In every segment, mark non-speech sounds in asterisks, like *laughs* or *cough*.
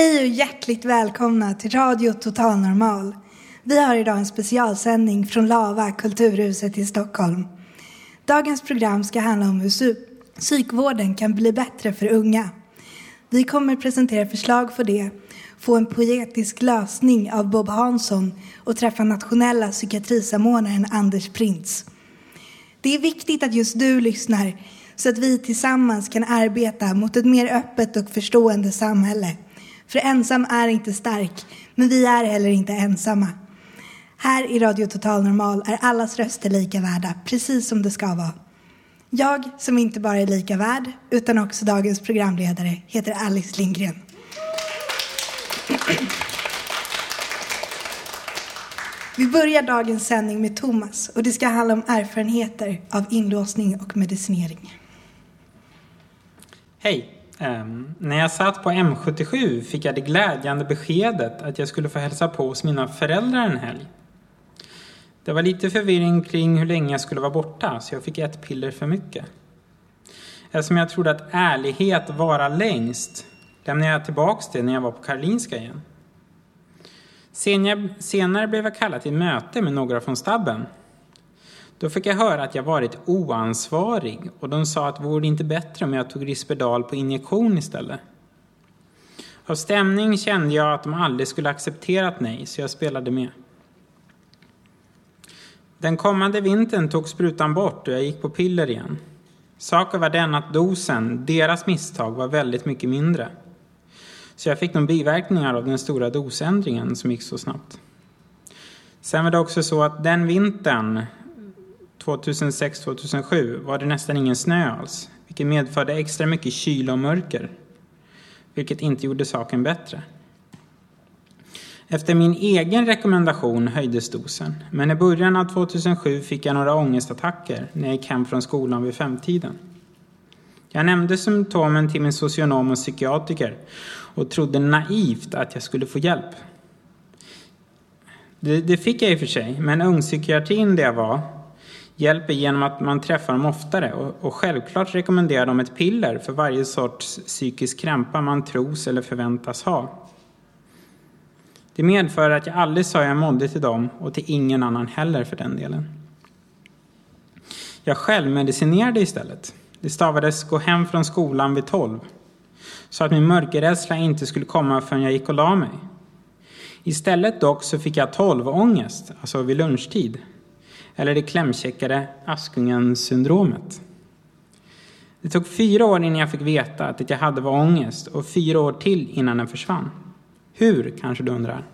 Hej och hjärtligt välkomna till Radio Total Normal. Vi har idag en specialsändning från Lava, Kulturhuset i Stockholm. Dagens program ska handla om hur psykvården kan bli bättre för unga. Vi kommer presentera förslag för det, få en poetisk lösning av Bob Hansson och träffa nationella psykiatrisamordnaren Anders Printz. Det är viktigt att just du lyssnar så att vi tillsammans kan arbeta mot ett mer öppet och förstående samhälle. För ensam är inte stark, men vi är heller inte ensamma. Här i Radio Total Normal är allas röster lika värda, precis som det ska vara. Jag, som inte bara är lika värd, utan också dagens programledare, heter Alice Lindgren. Vi börjar dagens sändning med Thomas och det ska handla om erfarenheter av inlåsning och medicinering. Hej! Ehm, när jag satt på M77 fick jag det glädjande beskedet att jag skulle få hälsa på hos mina föräldrar en helg. Det var lite förvirring kring hur länge jag skulle vara borta, så jag fick ett piller för mycket. Eftersom jag trodde att ärlighet varar längst lämnade jag tillbaks det när jag var på Karolinska igen. Senare, senare blev jag kallad till möte med några från stabben. Då fick jag höra att jag varit oansvarig och de sa att vore det inte bättre om jag tog Risperdal på injektion istället. Av stämning kände jag att de aldrig skulle accepterat nej, så jag spelade med. Den kommande vintern tog sprutan bort och jag gick på piller igen. Saken var den att dosen, deras misstag, var väldigt mycket mindre. Så jag fick nog biverkningar av den stora dosändringen som gick så snabbt. Sen var det också så att den vintern 2006-2007 var det nästan ingen snö alls, vilket medförde extra mycket kyla och mörker, vilket inte gjorde saken bättre. Efter min egen rekommendation höjdes dosen, men i början av 2007 fick jag några ångestattacker när jag gick hem från skolan vid femtiden. Jag nämnde symptomen till min socionom och psykiatriker och trodde naivt att jag skulle få hjälp. Det, det fick jag i och för sig, men ungpsykiatrin där jag var hjälper genom att man träffar dem oftare och, och självklart rekommenderar de ett piller för varje sorts psykisk krämpa man tros eller förväntas ha. Det medför att jag aldrig sa jag mådde till dem och till ingen annan heller för den delen. Jag självmedicinerade istället. Det stavades gå hem från skolan vid tolv. Så att min mörkerrädsla inte skulle komma förrän jag gick och la mig. Istället dock så fick jag tolvångest, alltså vid lunchtid. Eller det klämkäckade Askungen-syndromet. Det tog fyra år innan jag fick veta att det jag hade var ångest och fyra år till innan den försvann. Hur, kanske du undrar?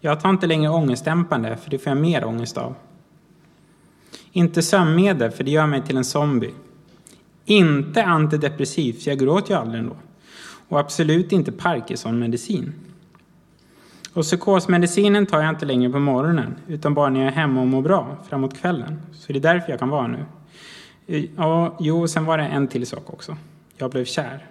Jag tar inte längre ångestdämpande, för det får jag mer ångest av. Inte sömnmedel, för det gör mig till en zombie. Inte antidepressivt, för jag gråter ju aldrig ändå. Och absolut inte Parkinson-medicin. Och psykosmedicinen tar jag inte längre på morgonen, utan bara när jag är hemma och mår bra framåt kvällen. Så det är därför jag kan vara nu. Ja, jo, sen var det en till sak också. Jag blev kär.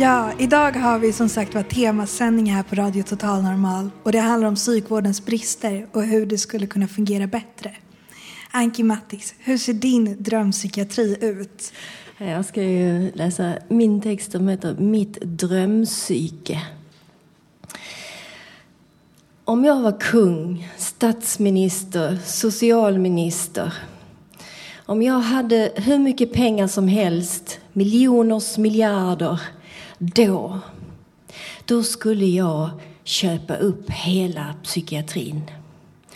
Ja, idag har vi som sagt var temasändning här på Radio Total Normal och det handlar om psykvårdens brister och hur det skulle kunna fungera bättre. Anki Mattis, hur ser din drömpsykiatri ut? Jag ska ju läsa min text som heter Mitt drömpsyke. Om jag var kung, statsminister, socialminister om jag hade hur mycket pengar som helst, miljoners miljarder då, då skulle jag köpa upp hela psykiatrin.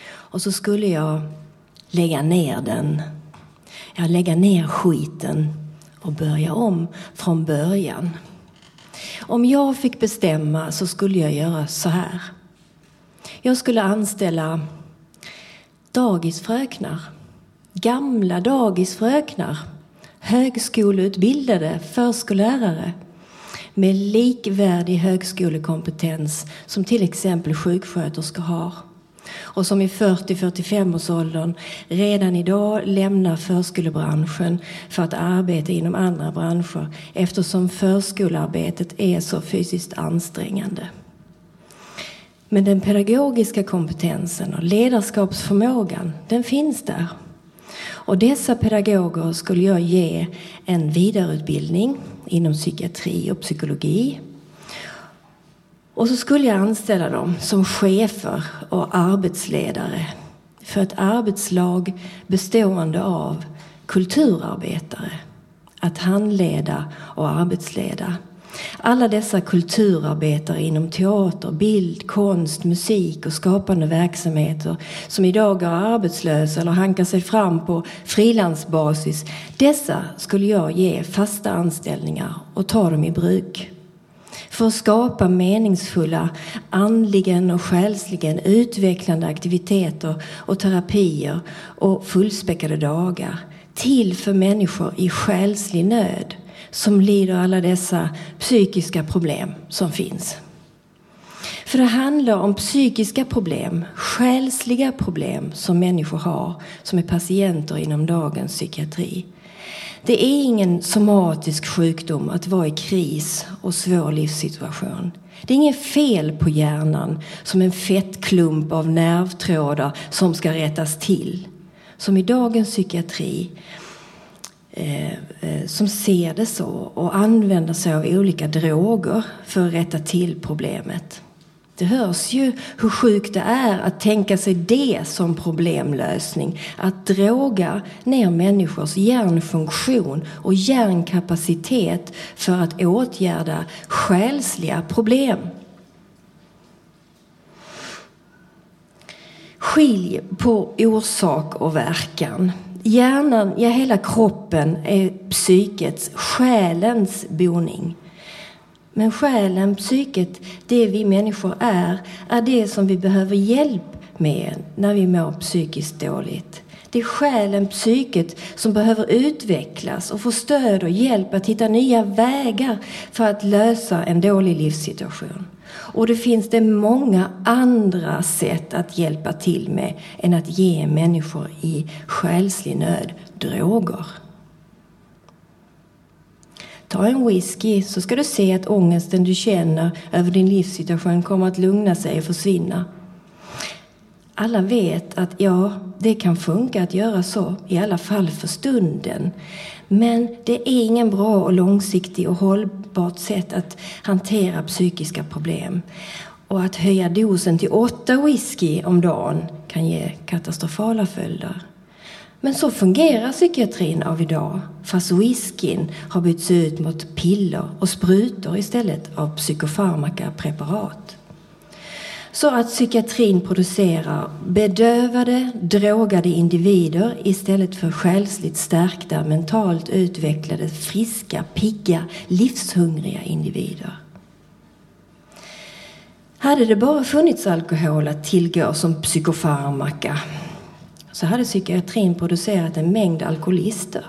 Och så skulle jag lägga ner den. Ja, lägga ner skiten och börja om från början. Om jag fick bestämma så skulle jag göra så här. Jag skulle anställa dagisfröknar, gamla dagisfröknar, högskoleutbildade förskollärare med likvärdig högskolekompetens som till exempel sjuksköterskor har och som i 40-45 års åldern redan idag lämnar förskolebranschen för att arbeta inom andra branscher eftersom förskolearbetet är så fysiskt ansträngande. Men den pedagogiska kompetensen och ledarskapsförmågan, den finns där. Och dessa pedagoger skulle jag ge en vidareutbildning inom psykiatri och psykologi. Och så skulle jag anställa dem som chefer och arbetsledare för ett arbetslag bestående av kulturarbetare att handleda och arbetsleda. Alla dessa kulturarbetare inom teater, bild, konst, musik och skapande verksamheter som idag går arbetslösa eller hankar sig fram på frilansbasis. Dessa skulle jag ge fasta anställningar och ta dem i bruk. För att skapa meningsfulla, andligen och själsligen utvecklande aktiviteter och terapier och fullspäckade dagar till för människor i själslig nöd som lider alla dessa psykiska problem som finns. För det handlar om psykiska problem, själsliga problem som människor har som är patienter inom dagens psykiatri. Det är ingen somatisk sjukdom att vara i kris och svår livssituation. Det är inget fel på hjärnan som en fettklump av nervtrådar som ska rättas till. Som i dagens psykiatri Eh, eh, som ser det så och använder sig av olika droger för att rätta till problemet. Det hörs ju hur sjukt det är att tänka sig det som problemlösning. Att droga ner människors hjärnfunktion och hjärnkapacitet för att åtgärda själsliga problem. Skilj på orsak och verkan. Hjärnan, ja hela kroppen är psykets, själens boning. Men själen, psyket, det vi människor är, är det som vi behöver hjälp med när vi mår psykiskt dåligt. Det är själen, psyket, som behöver utvecklas och få stöd och hjälp att hitta nya vägar för att lösa en dålig livssituation. Och det finns det många andra sätt att hjälpa till med än att ge människor i själslig nöd droger. Ta en whisky så ska du se att ångesten du känner över din livssituation kommer att lugna sig och försvinna. Alla vet att ja, det kan funka att göra så, i alla fall för stunden. Men det är ingen bra och långsiktig och hållbart sätt att hantera psykiska problem. Och att höja dosen till åtta whisky om dagen kan ge katastrofala följder. Men så fungerar psykiatrin av idag, fast whiskyn har bytts ut mot piller och sprutor istället av psykofarmakapreparat så att psykiatrin producerar bedövade, drogade individer istället för själsligt stärkta, mentalt utvecklade, friska, pigga, livshungriga individer. Hade det bara funnits alkohol att tillgå som psykofarmaka så hade psykiatrin producerat en mängd alkoholister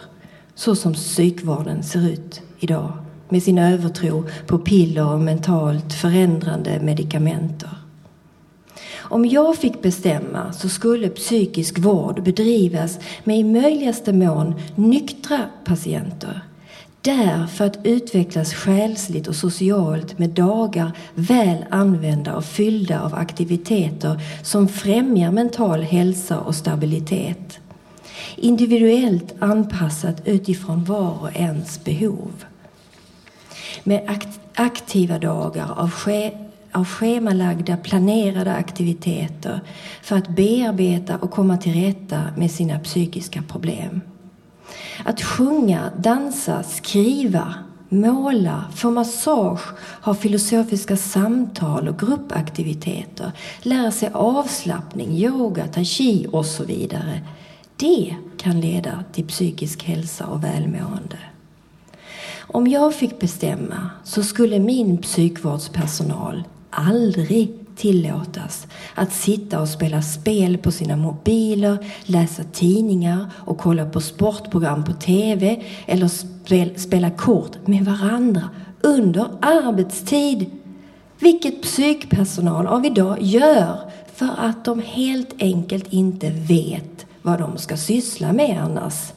så som psykvården ser ut idag med sin övertro på piller och mentalt förändrande medikamenter. Om jag fick bestämma så skulle psykisk vård bedrivas med i möjligaste mån nyktra patienter. Där för att utvecklas själsligt och socialt med dagar väl använda och fyllda av aktiviteter som främjar mental hälsa och stabilitet. Individuellt anpassat utifrån var och ens behov. Med aktiva dagar av av schemalagda, planerade aktiviteter för att bearbeta och komma till rätta med sina psykiska problem. Att sjunga, dansa, skriva, måla, få massage, ha filosofiska samtal och gruppaktiviteter, lära sig avslappning, yoga, tai chi och så vidare. Det kan leda till psykisk hälsa och välmående. Om jag fick bestämma så skulle min psykvårdspersonal aldrig tillåtas att sitta och spela spel på sina mobiler, läsa tidningar och kolla på sportprogram på TV eller spel, spela kort med varandra under arbetstid. Vilket psykpersonal av idag gör för att de helt enkelt inte vet vad de ska syssla med annars.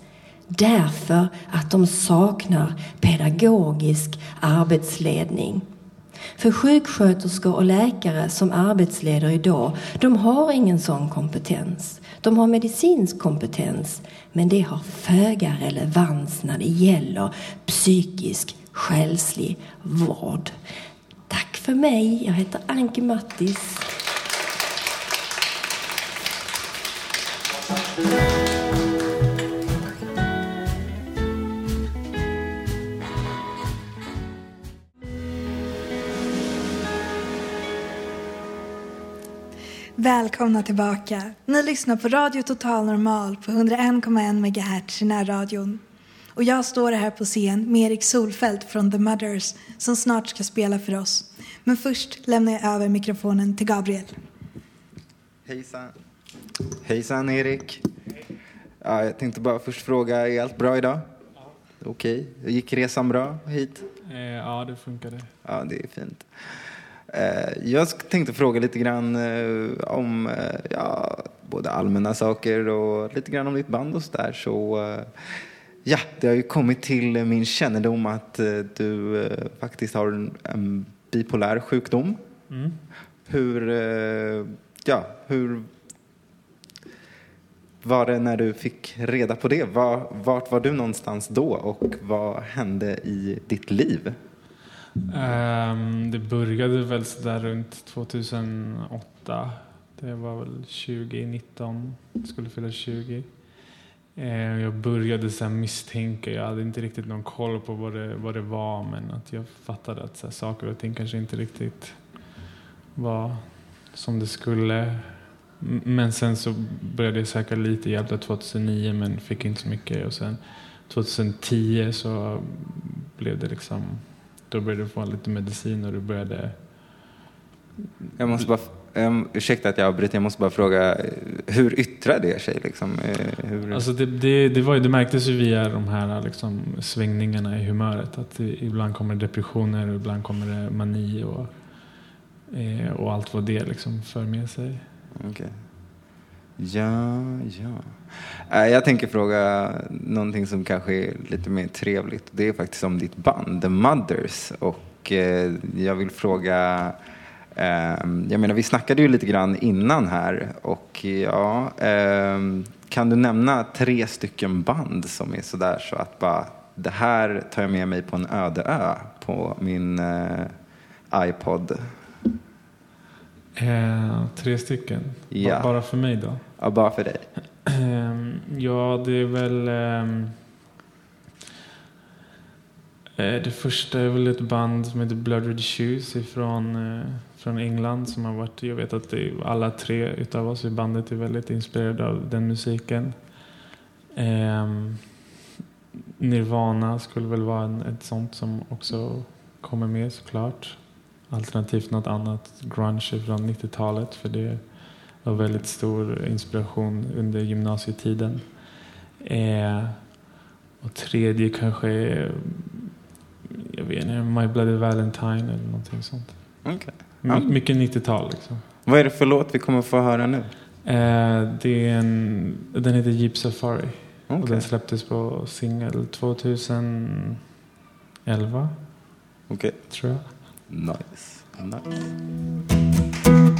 Därför att de saknar pedagogisk arbetsledning. För sjuksköterskor och läkare som arbetsleder idag, de har ingen sån kompetens. De har medicinsk kompetens, men det har föga relevans när det gäller psykisk, själslig vård. Tack för mig. Jag heter Anke Mattis. Välkomna tillbaka. Ni lyssnar på Radio Total Normal på 101,1 MHz i närradion. Och jag står här på scen med Erik Solfelt från The Mothers som snart ska spela för oss. Men först lämnar jag över mikrofonen till Gabriel. Hejsan. Hejsan Erik. Ja, jag tänkte bara först fråga, är allt bra idag? Ja. Okej. Okay. Gick resan bra hit? Eh, ja, det funkade. Ja, det är fint. Eh, jag tänkte fråga lite grann eh, om ja, både allmänna saker och lite grann om ditt band och sådär. Så ja, det har ju kommit till min kännedom att du faktiskt har en bipolär sjukdom. Mm. Hur, ja, hur var det när du fick reda på det? Var, vart var du någonstans då och vad hände i ditt liv? Um, det började väl sådär runt 2008. Det var väl 2019, skulle fylla 20. Uh, ehm, jag började så misstänka, jag hade inte riktigt någon koll på vad det, vad det var men att jag fattade att så här, saker och ting kanske inte riktigt var som det skulle. Men sen så började jag söka lite hjälp 2009 men fick inte så mycket. Och sen 2010 så blev det liksom, då började jag få lite medicin och det började... Jag måste bara, um, ursäkta att jag avbryter, jag måste bara fråga, hur yttrar det sig? Liksom? Eh, hur... Alltså det, det, det, var, det märktes ju via de här liksom, svängningarna i humöret. Att ibland kommer det depressioner och ibland kommer det mani och, eh, och allt vad det liksom för med sig. Okay. Ja, ja. Äh, jag tänker fråga någonting som kanske är lite mer trevligt. Det är faktiskt om ditt band, The Mothers. Och eh, jag vill fråga, eh, jag menar vi snackade ju lite grann innan här och ja, eh, kan du nämna tre stycken band som är sådär så att bara det här tar jag med mig på en öde ö på min eh, iPod? Eh, tre stycken? Ja. Bara för mig då? Ja, bara för dig. Ehm, ja, det är väl... Ehm, eh, det första är väl ett band som heter Blood Red Shoes ifrån, eh, från England. Som har varit, jag vet att det, alla tre utav oss i bandet är väldigt inspirerade av den musiken. Ehm, Nirvana skulle väl vara en, ett sånt som också kommer med såklart. Alternativt något annat grunge från 90-talet för det var väldigt stor inspiration under gymnasietiden. Eh, och tredje kanske är, jag vet inte, My Bloody Valentine eller någonting sånt. Okay. My, mycket 90-tal liksom. Vad är det för låt vi kommer få höra nu? Eh, det är en, den heter Jeep Safari. Okay. Och den släpptes på singel 2011. Okej. Okay. Tror jag. Nice. nice.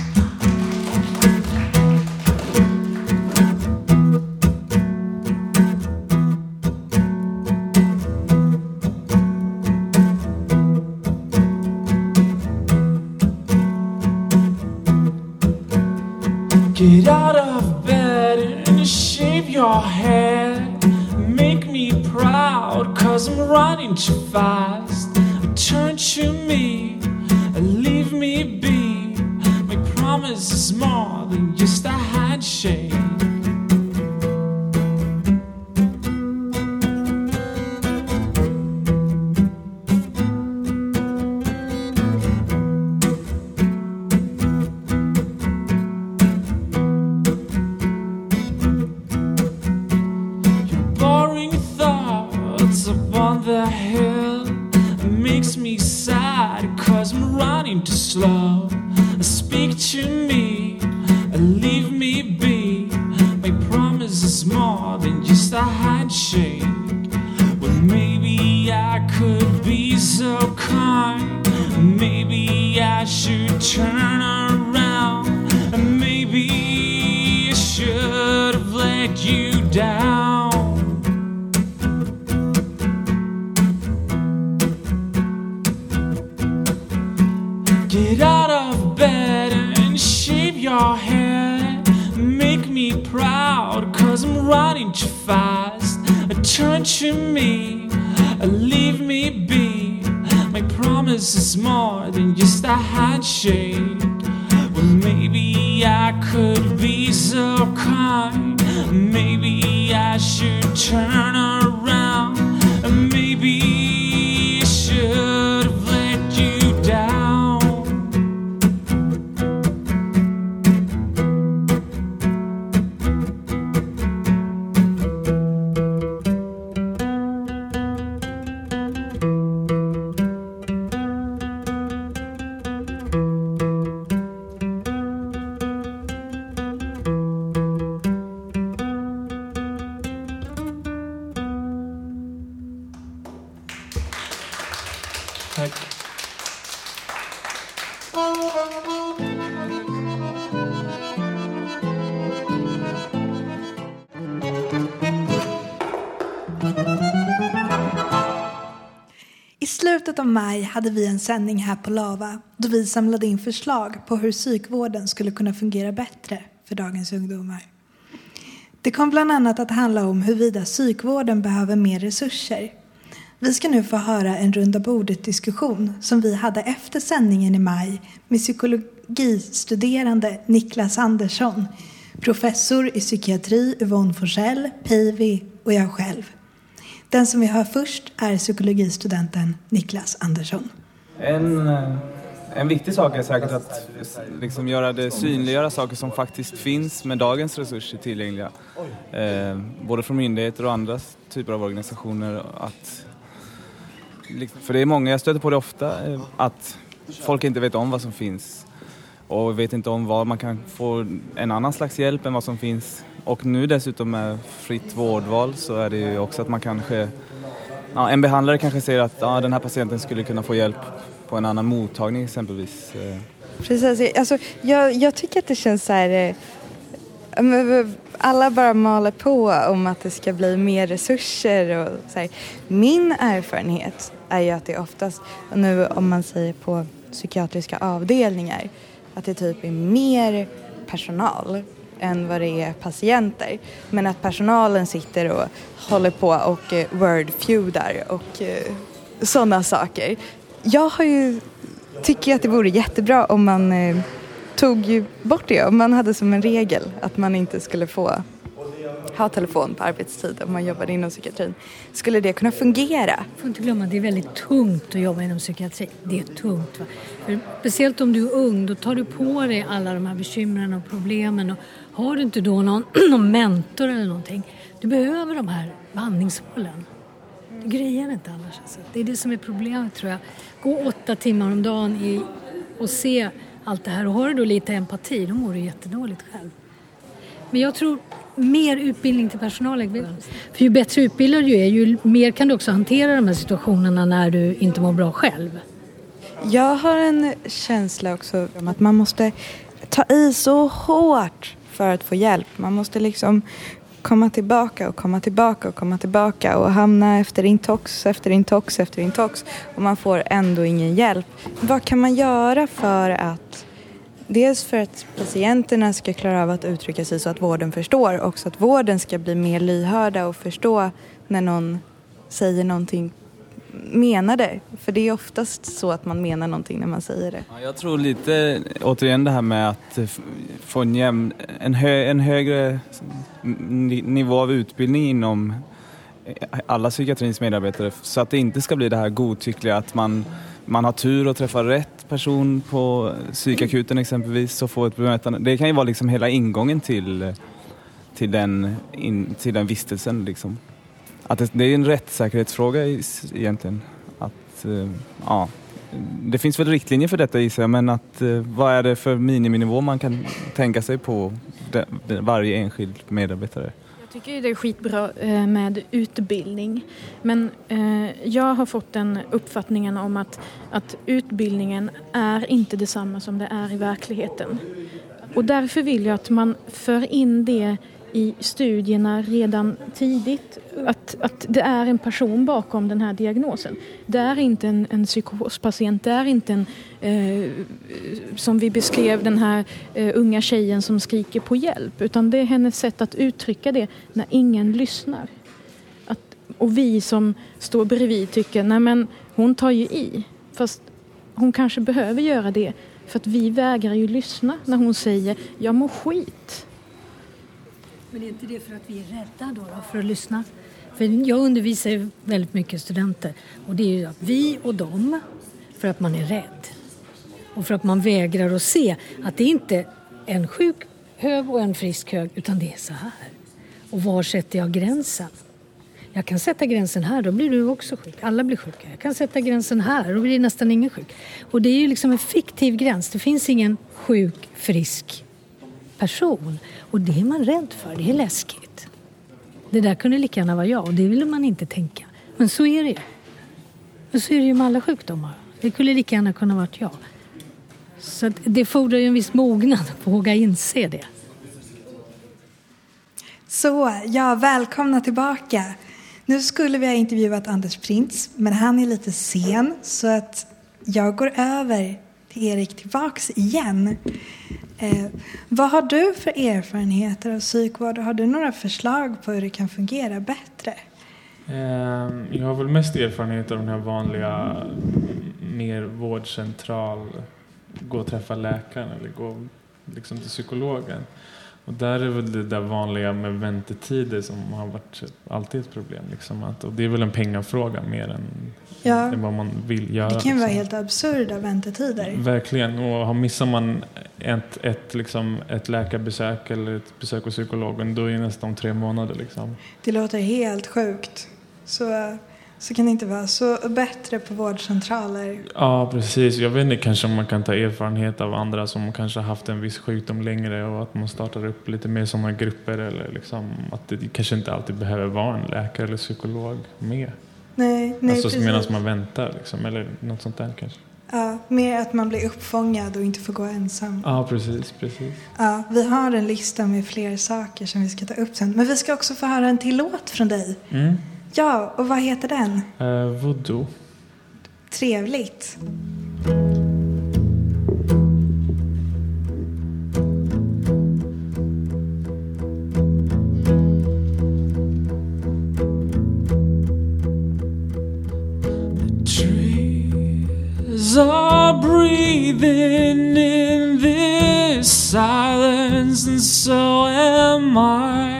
Fast. Turn to me, and leave me be. My promise is more than just a handshake. Well, maybe I could be so kind. Maybe I should turn around. Hade vi en sändning här på Lava då vi samlade in förslag på hur psykvården skulle kunna fungera bättre för dagens ungdomar. Det kom bland annat att handla om huruvida psykvården behöver mer resurser. Vi ska nu få höra en runda bordet-diskussion som vi hade efter sändningen i maj med psykologistuderande Niklas Andersson, professor i psykiatri Yvonne Forsell, Päivi och jag själv. Den som vi hör först är psykologistudenten Niklas Andersson. En, eh, en viktig sak är säkert att liksom göra det, synliggöra saker som faktiskt finns med dagens resurser tillgängliga. Eh, både från myndigheter och andra typer av organisationer. Att, liksom, för det är många, jag stöter på det ofta, eh, att folk inte vet om vad som finns och vet inte om var man kan få en annan slags hjälp än vad som finns. Och nu dessutom med fritt vårdval så är det ju också att man kanske Ja, en behandlare kanske säger att ja, den här patienten skulle kunna få hjälp på en annan mottagning exempelvis. Eh. Precis, alltså, jag, jag tycker att det känns så här... Eh, alla bara maler på om att det ska bli mer resurser och så här. Min erfarenhet är ju att det oftast, och nu om man säger på psykiatriska avdelningar, att det typ är mer personal än vad det är patienter. Men att personalen sitter och håller på och eh, wordfeudar och eh, sådana saker. Jag har ju, tycker att det vore jättebra om man eh, tog bort det. Om man hade som en regel att man inte skulle få ha telefon på arbetstid om man jobbade inom psykiatrin. Skulle det kunna fungera? får inte glömma att det är väldigt tungt att jobba inom psykiatri. Det är tungt. Va? För speciellt om du är ung, då tar du på dig alla de här bekymren och problemen. Och har du inte då någon, *clears throat* någon mentor eller någonting, du behöver de här vandringshålen. Du grejer inte annars. Alltså. Det är det som är problemet tror jag. Gå åtta timmar om dagen i, och se allt det här. Och har du då lite empati, då mår du jättedåligt själv. Men jag tror mer utbildning till personalen. För ju bättre utbildad du är, ju mer kan du också hantera de här situationerna när du inte mår bra själv. Jag har en känsla också om att man måste ta i så hårt för att få hjälp. Man måste liksom komma tillbaka och komma tillbaka och komma tillbaka och hamna efter intox, efter intox, efter intox och man får ändå ingen hjälp. Vad kan man göra för att Dels för att patienterna ska klara av att uttrycka sig så att vården förstår och så att vården ska bli mer lyhörda och förstå när någon säger någonting menade. För det är oftast så att man menar någonting när man säger det. Ja, jag tror lite, återigen det här med att få en, jämn, en, hö, en högre nivå av utbildning inom eh, alla psykiatrins medarbetare så att det inte ska bli det här godtyckliga att man, man har tur och träffar rätt person på psykakuten exempelvis och får ett bemötande. Det kan ju vara liksom hela ingången till, till, den, in, till den vistelsen. Liksom. Att det, det är en rättssäkerhetsfråga egentligen. Att, eh, ja, det finns väl riktlinjer för detta gissar jag, men att, eh, vad är det för miniminivå man kan tänka sig på varje enskild medarbetare? Jag tycker det är skitbra eh, med utbildning. Men jag har fått den uppfattningen om att, att utbildningen är inte detsamma som det är i verkligheten. Och därför vill jag att man för in det i studierna redan tidigt att, att det är en person bakom den här diagnosen. Det är inte en, en psykospatient, det är inte en, eh, som vi beskrev, den här eh, unga tjejen som skriker på hjälp, utan det är hennes sätt att uttrycka det när ingen lyssnar. Att, och vi som står bredvid tycker, nej men hon tar ju i, fast hon kanske behöver göra det för att vi vägrar ju lyssna när hon säger, jag mår skit. Men är inte det för att vi är rädda då, då för att lyssna? För jag undervisar ju väldigt mycket studenter och det är ju att vi och dem för att man är rädd. Och för att man vägrar att se att det inte är en sjuk hög och en frisk hög utan det är så här. Och var sätter jag gränsen? Jag kan sätta gränsen här, då blir du också sjuk. Alla blir sjuka. Jag kan sätta gränsen här, då blir nästan ingen sjuk. Och det är ju liksom en fiktiv gräns. Det finns ingen sjuk, frisk person. Och det är man rädd för. Det är läskigt. Det där kunde lika gärna vara jag och det ville man inte tänka. Men så är det ju. Och så är det ju med alla sjukdomar. Det kunde lika gärna kunna varit jag. Så det fordrar ju en viss mognad att våga inse det. Så, ja, välkomna tillbaka. Nu skulle vi ha intervjuat Anders Printz, men han är lite sen så att jag går över till Erik tillbaks igen. Eh, vad har du för erfarenheter av psykvård? Har du några förslag på hur det kan fungera bättre? Eh, jag har väl mest erfarenhet av den här vanliga mer vårdcentral, gå och träffa läkaren eller gå liksom till psykologen. Och där är väl det där vanliga med väntetider som har varit alltid ett problem. Liksom. Att, och det är väl en pengafråga mer än, Ja. än vad man vill göra. Det kan liksom. vara helt absurda väntetider. Verkligen. Och missar man ett, ett, liksom, ett läkarbesök eller ett besök hos psykologen då är det nästan tre månader. Liksom. Det låter helt sjukt. Så, så kan det inte vara. Så bättre på vårdcentraler. Ja, precis. Jag vet inte kanske om man kan ta erfarenhet av andra som kanske har haft en viss sjukdom längre och att man startar upp lite mer sådana grupper eller liksom att det kanske inte alltid behöver vara en läkare eller psykolog med. Nej, nej alltså precis. medan man väntar liksom, eller något sånt där kanske. Ja, mer att man blir uppfångad och inte får gå ensam. Ja, precis, precis. Ja, vi har en lista med fler saker som vi ska ta upp sen. Men vi ska också få höra en till låt från dig. Mm. Ja, och vad heter den? Uh, voodoo. Trevligt. trees are breathing in this silence, and so am I.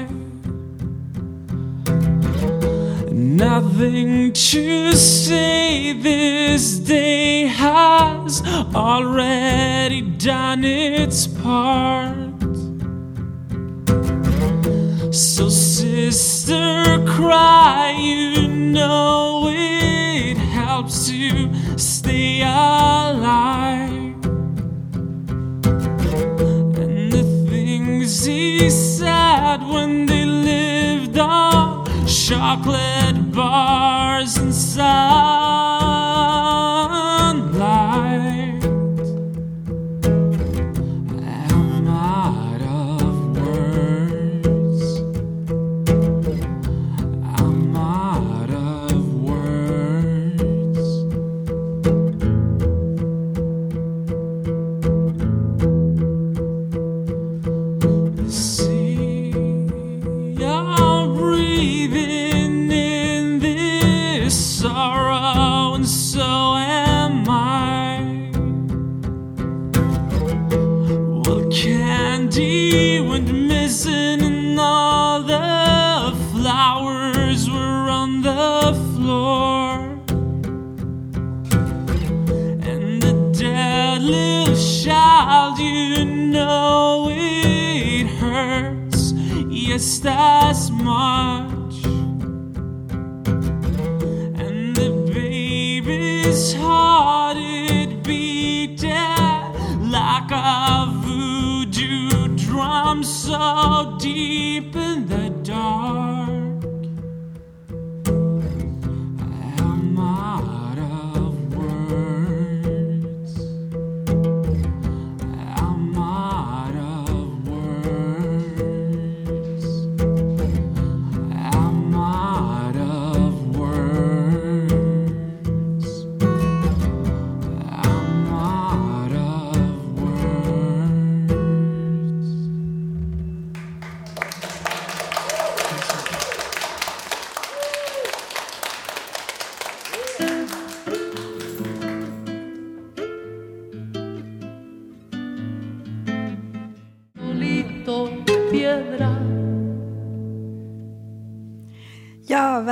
Nothing to say, this day has already done its part. So, sister, cry, you know it helps you stay alive. And the things he said when they lived on chocolate bars and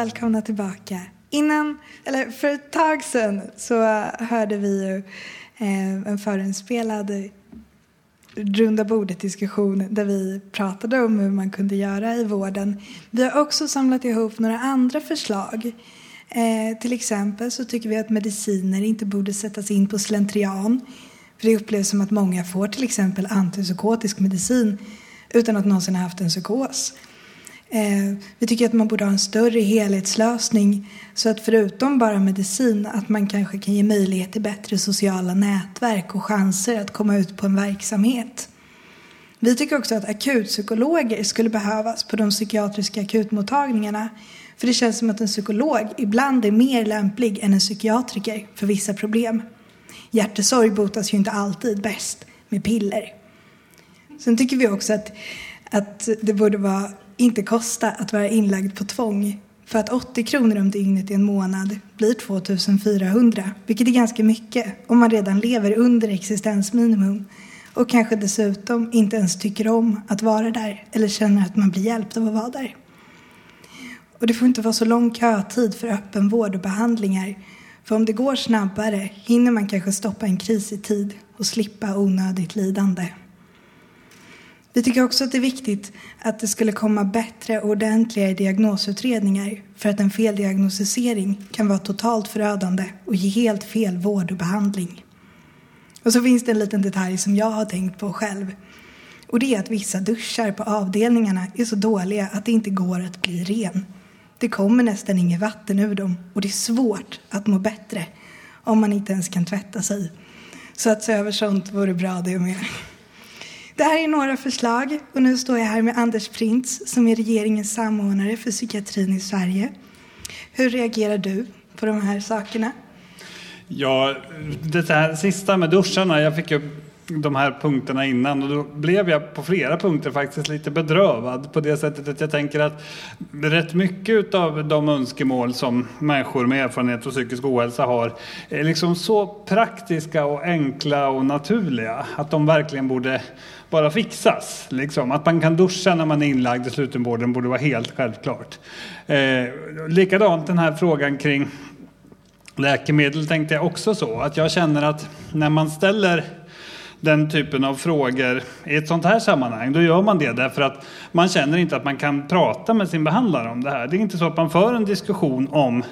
välkomna tillbaka. Innan, eller för ett tag sedan så hörde vi ju eh, en förinspelad runda bordet-diskussion där vi pratade om hur man kunde göra i vården. Vi har också samlat ihop några andra förslag. Eh, till exempel så tycker vi att mediciner inte borde sättas in på slentrian. För det upplevs som att många får till exempel antipsykotisk medicin utan att någonsin ha haft en psykos. Eh, vi tycker att man borde ha en större helhetslösning så att förutom bara medicin att man kanske kan ge möjlighet till bättre sociala nätverk och chanser att komma ut på en verksamhet. Vi tycker också att akutpsykologer skulle behövas på de psykiatriska akutmottagningarna för det känns som att en psykolog ibland är mer lämplig än en psykiatriker för vissa problem. Hjärtesorg botas ju inte alltid bäst med piller. Sen tycker vi också att, att det borde vara, inte kosta att vara inlagd på tvång. För att 80 kronor om dygnet i en månad blir 2400, vilket är ganska mycket om man redan lever under existensminimum och kanske dessutom inte ens tycker om att vara där eller känner att man blir hjälpt av att vara där. Och det får inte vara så lång kötid för öppenvård och behandlingar. För om det går snabbare hinner man kanske stoppa en kris i tid och slippa onödigt lidande. Vi tycker också att det är viktigt att det skulle komma bättre och ordentligare diagnosutredningar för att en feldiagnostisering kan vara totalt förödande och ge helt fel vård och behandling. Och så finns det en liten detalj som jag har tänkt på själv. Och det är att vissa duschar på avdelningarna är så dåliga att det inte går att bli ren. Det kommer nästan inget vatten ur dem och det är svårt att må bättre om man inte ens kan tvätta sig. Så att se över sånt vore bra det med. Det här är några förslag och nu står jag här med Anders Printz som är regeringens samordnare för psykiatrin i Sverige. Hur reagerar du på de här sakerna? Ja, det här sista med duscharna, jag fick ju de här punkterna innan och då blev jag på flera punkter faktiskt lite bedrövad på det sättet att jag tänker att rätt mycket av de önskemål som människor med erfarenhet och psykisk ohälsa har är liksom så praktiska och enkla och naturliga att de verkligen borde bara fixas. Liksom. Att man kan duscha när man är inlagd i slutenvården borde vara helt självklart. Eh, likadant den här frågan kring läkemedel tänkte jag också så. Att jag känner att när man ställer den typen av frågor i ett sånt här sammanhang, då gör man det därför att man känner inte att man kan prata med sin behandlare om det här. Det är inte så att man för en diskussion om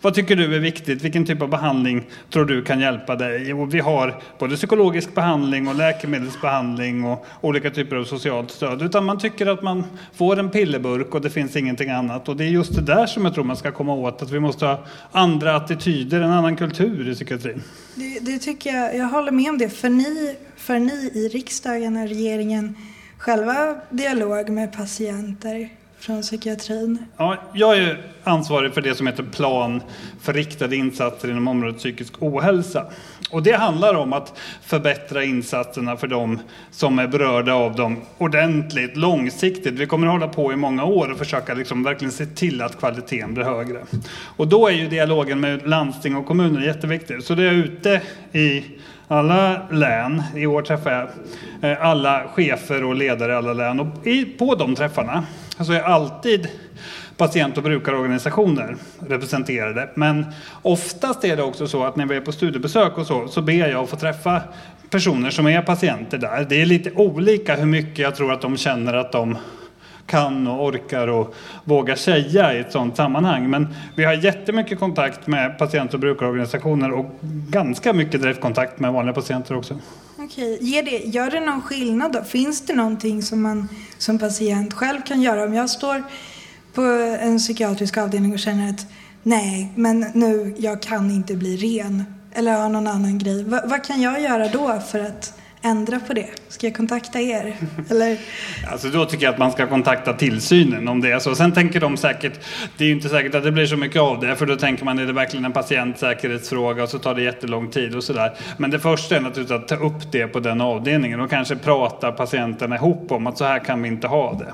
vad tycker du är viktigt, vilken typ av behandling tror du kan hjälpa dig? Och vi har både psykologisk behandling och läkemedelsbehandling och olika typer av socialt stöd, utan man tycker att man får en pillerburk och det finns ingenting annat. Och det är just det där som jag tror man ska komma åt, att vi måste ha andra attityder, en annan kultur i psykiatrin. Det, det tycker jag, jag håller med om det. För ni, för ni i riksdagen och regeringen själva dialog med patienter från psykiatrin? Ja, jag är ansvarig för det som heter plan för riktade insatser inom området psykisk ohälsa. Och det handlar om att förbättra insatserna för de som är berörda av dem ordentligt, långsiktigt. Vi kommer att hålla på i många år och försöka liksom verkligen se till att kvaliteten blir högre. Och då är ju dialogen med landsting och kommuner jätteviktig. Så det är ute i alla län. I år träffar jag eh, alla chefer och ledare i alla län. Och på de träffarna Alltså, så är alltid patient och brukarorganisationer representerade. Men oftast är det också så att när vi är på studiebesök och så, så ber jag att få träffa personer som är patienter där. Det är lite olika hur mycket jag tror att de känner att de kan och orkar och vågar säga i ett sådant sammanhang. Men vi har jättemycket kontakt med patient och brukarorganisationer och ganska mycket direktkontakt med vanliga patienter också. Okej, okay. det, gör det någon skillnad då? Finns det någonting som man som patient själv kan göra? Om jag står på en psykiatrisk avdelning och känner att nej, men nu, jag kan inte bli ren. Eller har någon annan grej. Va, vad kan jag göra då för att ändra på det? Ska jag kontakta er? Eller? Alltså då tycker jag att man ska kontakta tillsynen om det är så. Sen tänker de säkert, det är ju inte säkert att det blir så mycket av det, för då tänker man är det verkligen en patientsäkerhetsfråga och så tar det jättelång tid och sådär. Men det första är naturligtvis att ta upp det på den avdelningen och kanske prata patienterna ihop om att så här kan vi inte ha det.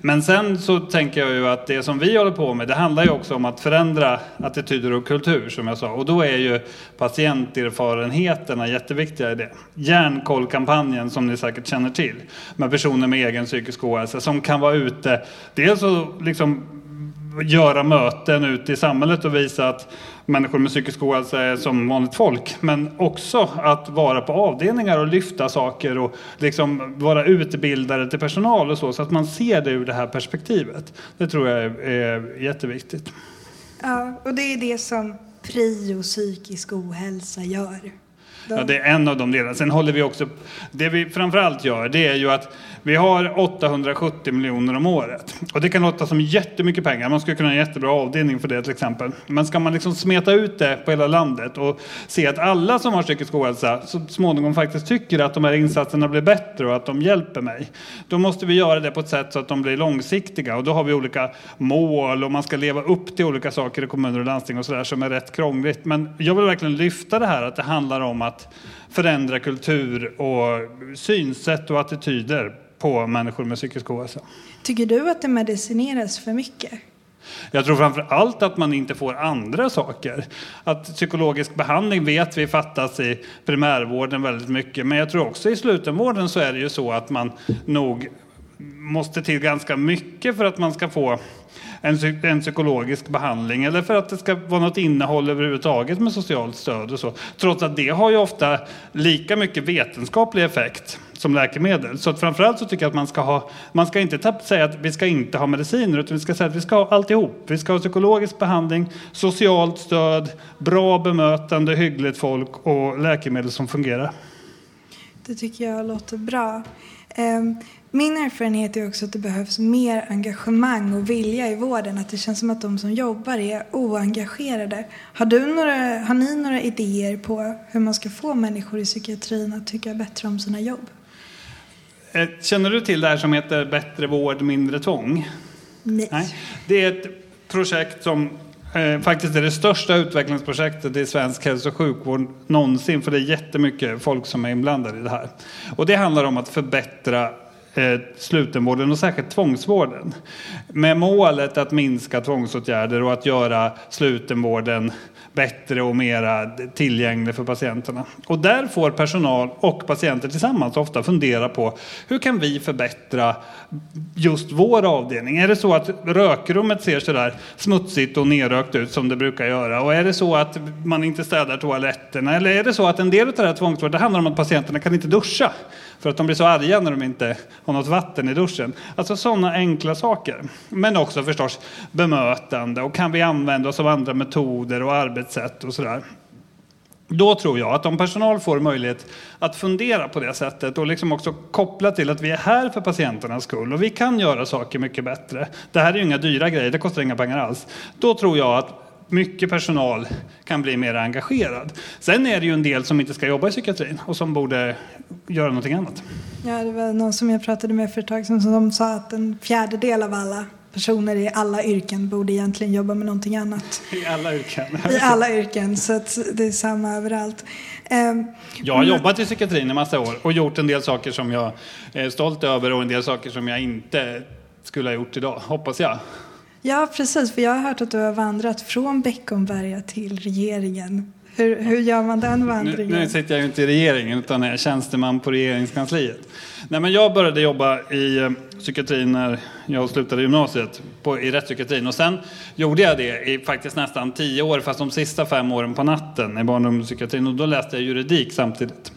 Men sen så tänker jag ju att det som vi håller på med, det handlar ju också om att förändra attityder och kultur som jag sa. Och då är ju patienterfarenheterna jätteviktiga i det. Hjärnkollkampanjen som ni säkert känner till med personer med egen psykisk ohälsa som kan vara ute, dels att liksom göra möten ute i samhället och visa att människor med psykisk ohälsa är som vanligt folk. Men också att vara på avdelningar och lyfta saker och liksom vara utbildare till personal och så, så att man ser det ur det här perspektivet. Det tror jag är, är jätteviktigt. Ja, och det är det som PRIO psykisk ohälsa gör. Ja, det är en av de delarna. Sen håller vi också... Det vi framförallt gör, det är ju att vi har 870 miljoner om året. Och det kan låta som jättemycket pengar. Man skulle kunna ha en jättebra avdelning för det till exempel. Men ska man liksom smeta ut det på hela landet och se att alla som har psykisk ohälsa så småningom faktiskt tycker att de här insatserna blir bättre och att de hjälper mig. Då måste vi göra det på ett sätt så att de blir långsiktiga. Och då har vi olika mål och man ska leva upp till olika saker i kommuner och landsting och sådär som är rätt krångligt. Men jag vill verkligen lyfta det här att det handlar om att förändra kultur och synsätt och attityder på människor med psykisk ohälsa. Tycker du att det medicineras för mycket? Jag tror framför allt att man inte får andra saker. Att psykologisk behandling vet vi fattas i primärvården väldigt mycket. Men jag tror också i slutenvården så är det ju så att man nog måste till ganska mycket för att man ska få en, en psykologisk behandling eller för att det ska vara något innehåll överhuvudtaget med socialt stöd och så. Trots att det har ju ofta lika mycket vetenskaplig effekt som läkemedel. Så att framförallt så tycker jag att man ska ha, man ska inte säga att vi ska inte ha mediciner utan vi ska säga att vi ska ha alltihop. Vi ska ha psykologisk behandling, socialt stöd, bra bemötande, hyggligt folk och läkemedel som fungerar. Det tycker jag låter bra. Ehm, min erfarenhet är också att det behövs mer engagemang och vilja i vården. Att det känns som att de som jobbar är oengagerade. Har, du några, har ni några idéer på hur man ska få människor i psykiatrin att tycka bättre om sina jobb? Eh, känner du till det här som heter Bättre vård, mindre tvång? Nej. Nej. Det är ett projekt som eh, faktiskt är det största utvecklingsprojektet i svensk hälso och sjukvård någonsin. För det är jättemycket folk som är inblandade i det här. Och det handlar om att förbättra eh, slutenvården och särskilt tvångsvården. Med målet att minska tvångsåtgärder och att göra slutenvården bättre och mera tillgänglig för patienterna. Och där får personal och patienter tillsammans ofta fundera på hur kan vi förbättra just vår avdelning? Är det så att rökrummet ser så där smutsigt och nerrökt ut som det brukar göra? Och är det så att man inte städar toaletterna? Eller är det så att en del av det här tvångsvården handlar om att patienterna kan inte duscha? För att de blir så arga när de inte har något vatten i duschen. Alltså sådana enkla saker. Men också förstås bemötande och kan vi använda oss av andra metoder och arbetssätt och sådär. Då tror jag att om personal får möjlighet att fundera på det sättet och liksom också koppla till att vi är här för patienternas skull och vi kan göra saker mycket bättre. Det här är ju inga dyra grejer, det kostar inga pengar alls. Då tror jag att mycket personal kan bli mer engagerad. Sen är det ju en del som inte ska jobba i psykiatrin och som borde göra någonting annat. Ja, det var någon som jag pratade med för ett tag sedan som sa att en fjärdedel av alla personer i alla yrken borde egentligen jobba med någonting annat. I alla yrken? I alla yrken, så att det är samma överallt. Um, jag har jobbat i psykiatrin i massa år och gjort en del saker som jag är stolt över och en del saker som jag inte skulle ha gjort idag, hoppas jag. Ja, precis. För jag har hört att du har vandrat från Beckomberga till regeringen. Hur, hur gör man den vandringen? Nu, nu sitter jag ju inte i regeringen utan är tjänsteman på regeringskansliet. Nej, men jag började jobba i eh, psykiatrin när jag slutade gymnasiet, på, i rättspsykiatrin. Och sen gjorde jag det i faktiskt nästan tio år, fast de sista fem åren på natten i barn och ungdomspsykiatrin. Och då läste jag juridik samtidigt.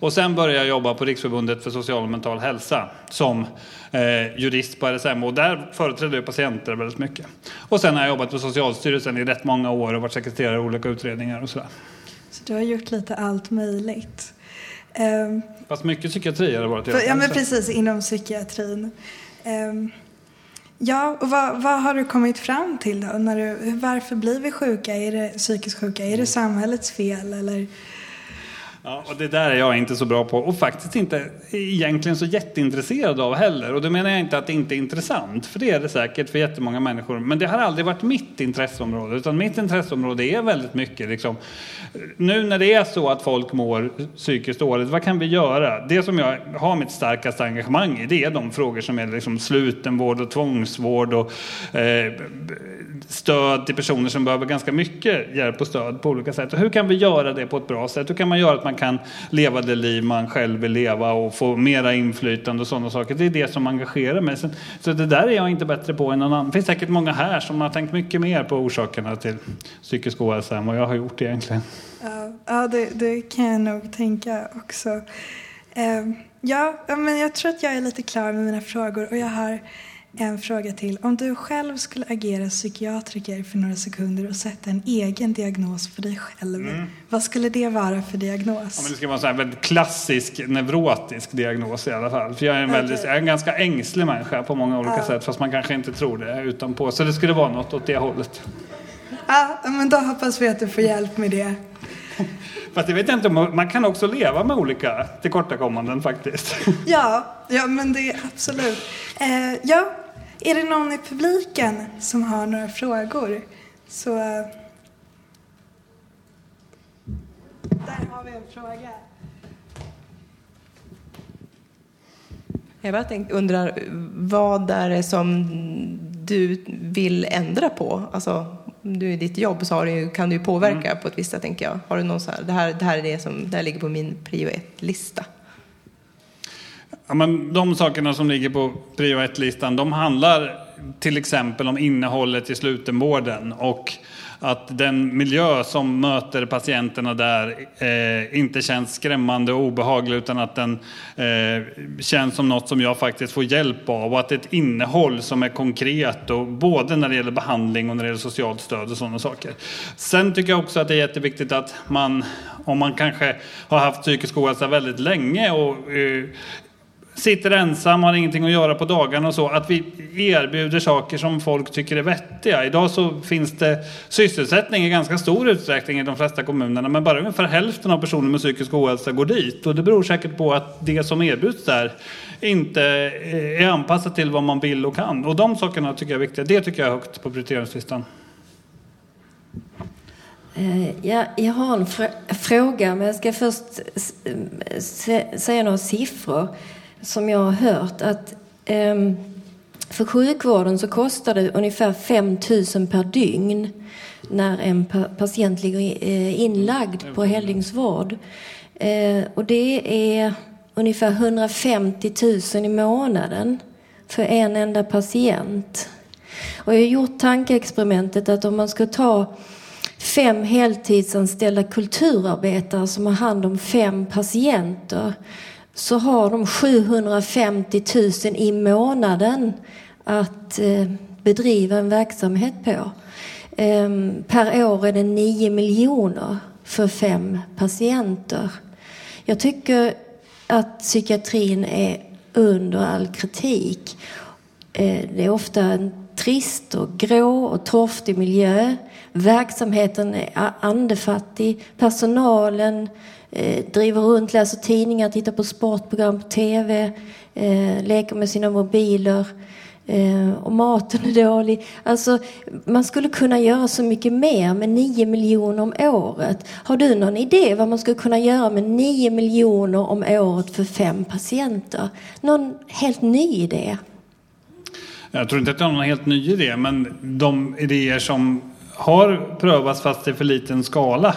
Och sen började jag jobba på Riksförbundet för social och mental hälsa som eh, jurist på RSM och där företrädde jag patienter väldigt mycket. Och sen har jag jobbat på Socialstyrelsen i rätt många år och varit sekreterare i olika utredningar och sådär. Så du har gjort lite allt möjligt. Ehm, Fast mycket psykiatri har det varit. för, ja, men precis, inom psykiatrin. Ehm, ja, och vad, vad har du kommit fram till då? När du, varför blir vi sjuka? Är det psykiskt sjuka? Är det samhällets fel? Eller? Ja, och det där är jag inte så bra på och faktiskt inte egentligen så jätteintresserad av heller. Och då menar jag inte att det inte är intressant, för det är det säkert för jättemånga människor. Men det har aldrig varit mitt intresseområde, utan mitt intresseområde är väldigt mycket liksom, nu när det är så att folk mår psykiskt dåligt, vad kan vi göra? Det som jag har mitt starkaste engagemang i, det är de frågor som är liksom slutenvård och tvångsvård och eh, stöd till personer som behöver ganska mycket hjälp och stöd på olika sätt. Och hur kan vi göra det på ett bra sätt? Hur kan man göra att man man kan leva det liv man själv vill leva och få mera inflytande och sådana saker? Det är det som engagerar mig. Så, det där är jag inte bättre på än någon annan. Det finns säkert många här som har tänkt mycket mer på orsakerna till psykisk ohälsa än vad jag har gjort egentligen. Ja, ja det, det kan jag nog tänka också. Eh, ja, ja, men jag tror att jag är lite klar med mina frågor och jag har en fråga till. Om du själv skulle agera psykiatriker för några sekunder och sätta en egen diagnos för dig själv, Mm. vad skulle det vara för diagnos? Ja, men det ska vara en väldigt klassisk neurotisk diagnos i alla fall. För jag är en, väldigt, jag är en ganska ängslig människa på många olika Ja. sätt, fast man kanske inte tror det utanpå. Så det skulle vara något åt det hållet. Ja, men då hoppas vi att du får hjälp med det. *laughs* Fast jag vet inte om man kan också leva med olika tillkortakommanden faktiskt. Ja, ja men det är absolut. Eh, ja, är det någon i publiken som har några frågor? Så... eh, Där har vi en fråga. Jag bara tänk, undrar, vad är det som du vill ändra på? Alltså, om du i ditt jobb så har du, kan du påverka på ett visst sätt, tänker jag. Har du någon så här, det här, det här är det som det här ligger på min prio ett-lista? Ja, men de sakerna som ligger på prio 1-listan, de handlar till exempel om innehållet i slutenvården och att den miljö som möter patienterna där eh, inte känns skrämmande och obehaglig utan att den eh, känns som något som jag faktiskt får hjälp av och att det är ett innehåll som är konkret och både när det gäller behandling och när det gäller socialt stöd och sådana saker. Sen tycker jag också att det är jätteviktigt att man, om man kanske har haft psykisk ohälsa väldigt länge och eh, sitter ensam, har ingenting att göra på dagarna och så, att vi erbjuder saker som folk tycker är vettiga. Idag så finns det sysselsättning i ganska stor utsträckning i de flesta kommunerna, men bara ungefär hälften av personer med psykisk ohälsa går dit. Och det beror säkert på att det som erbjuds där inte eh, är anpassat till vad man vill och kan. Och de sakerna tycker jag är viktiga. Det tycker jag är högt på prioriteringslistan. Eh, ja, jag har en fr- fråga, men jag ska först säga några siffror som jag har hört. Att, eh, för sjukvården så kostar det ungefär 5 000 per dygn när en patient ligger eh, inlagd på heldygnsvård. Eh, Och det är ungefär 150 000 i månaden för en enda patient. Och jag har gjort tankeexperimentet att om man ska ta fem heltidsanställda kulturarbetare som har hand om fem patienter så har de 750 000 i månaden att eh, bedriva en verksamhet på. Ehm, per år är det 9 miljoner för fem patienter. Jag tycker att psykiatrin är under all kritik. Eh, det är ofta en trist och grå och torftig miljö. Verksamheten är andefattig. Personalen eh, driver runt, läser tidningar, tittar på sportprogram på tv, eh, leker med sina mobiler. Eh, och maten är dålig. Alltså, man skulle kunna göra så mycket mer med 9 miljoner om året. Har du någon idé vad man skulle kunna göra med 9 miljoner om året för fem patienter? Någon helt ny idé? Jag tror inte att jag har någon helt ny idé, men de idéer som har prövats fast i för liten skala.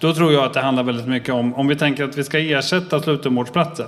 Då tror jag att det handlar väldigt mycket om, om vi tänker att vi ska ersätta slutenvårdsplatser.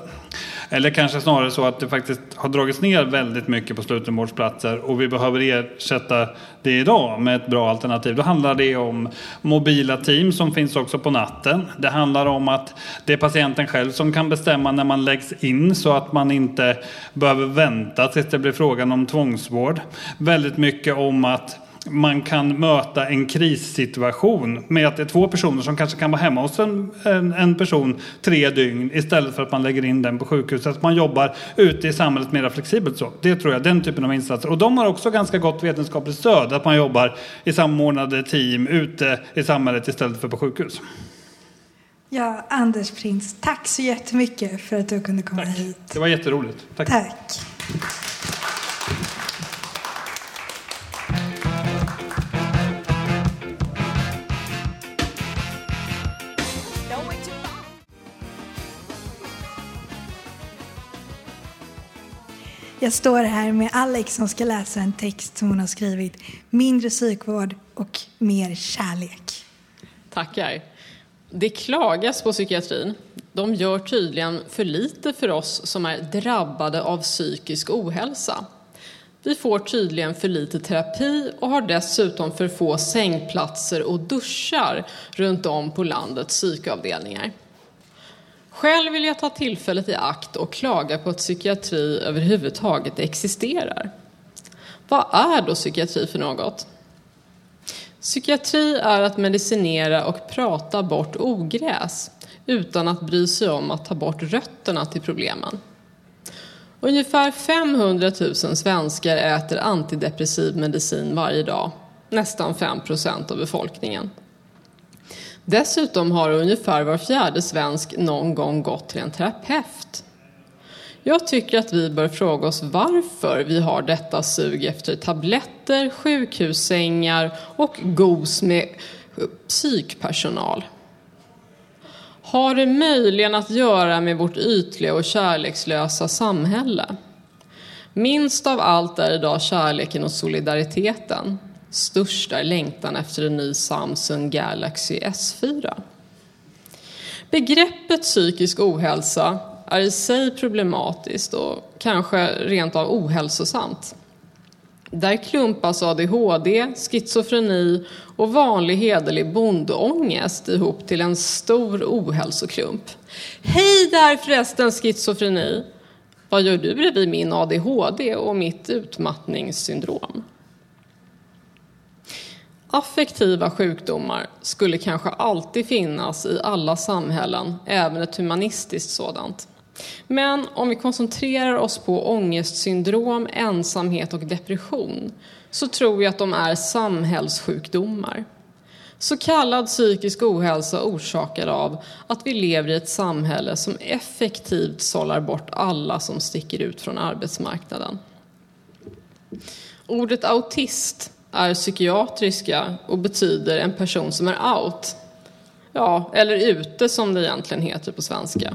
Eller kanske snarare så att det faktiskt har dragits ner väldigt mycket på slutenvårdsplatser och vi behöver ersätta det idag med ett bra alternativ. Då handlar det om mobila team som finns också på natten. Det handlar om att det är patienten själv som kan bestämma när man läggs in så att man inte behöver vänta tills det blir frågan om tvångsvård. Väldigt mycket om att man kan möta en krissituation med att det är två personer som kanske kan vara hemma hos en, en, en person tre dygn istället för att man lägger in den på sjukhuset. Att man jobbar ute i samhället mer flexibelt så. Det tror jag, den typen av insatser. Och de har också ganska gott vetenskapligt stöd, att man jobbar i samordnade team ute i samhället istället för på sjukhus. Ja, Anders Prins, tack så jättemycket för att du kunde komma tack. hit. Det var jätteroligt. Tack. tack. Jag står här med Alex som ska läsa en text som hon har skrivit. Mindre psykvård och mer kärlek. Tackar. Det klagas på psykiatrin. De gör tydligen för lite för oss som är drabbade av psykisk ohälsa. Vi får tydligen för lite terapi och har dessutom för få sängplatser och duschar runt om på landets psykavdelningar. Själv vill jag ta tillfället i akt och klaga på att psykiatri överhuvudtaget existerar. Vad är då psykiatri för något? Psykiatri är att medicinera och prata bort ogräs utan att bry sig om att ta bort rötterna till problemen. Ungefär 500 000 svenskar äter antidepressiv medicin varje dag, nästan 5 procent av befolkningen. Dessutom har ungefär var fjärde svensk någon gång gått till en terapeut. Jag tycker att vi bör fråga oss varför vi har detta sug efter tabletter, sjukhussängar och gos med psykpersonal. Har det möjligen att göra med vårt ytliga och kärlekslösa samhälle? Minst av allt är idag kärleken och solidariteten. Störst är längtan efter en ny Samsung Galaxy S4. Begreppet psykisk ohälsa är i sig problematiskt och kanske rent av ohälsosamt. Där klumpas ADHD, schizofreni och vanlig hederlig bondångest ihop till en stor ohälsoklump. Hej där förresten schizofreni! Vad gör du bredvid min ADHD och mitt utmattningssyndrom? Affektiva sjukdomar skulle kanske alltid finnas i alla samhällen, även ett humanistiskt sådant. Men om vi koncentrerar oss på ångestsyndrom, ensamhet och depression så tror jag att de är samhällssjukdomar. Så kallad psykisk ohälsa orsakad av att vi lever i ett samhälle som effektivt sållar bort alla som sticker ut från arbetsmarknaden. Ordet autist är psykiatriska och betyder en person som är out. Ja, eller ute som det egentligen heter på svenska.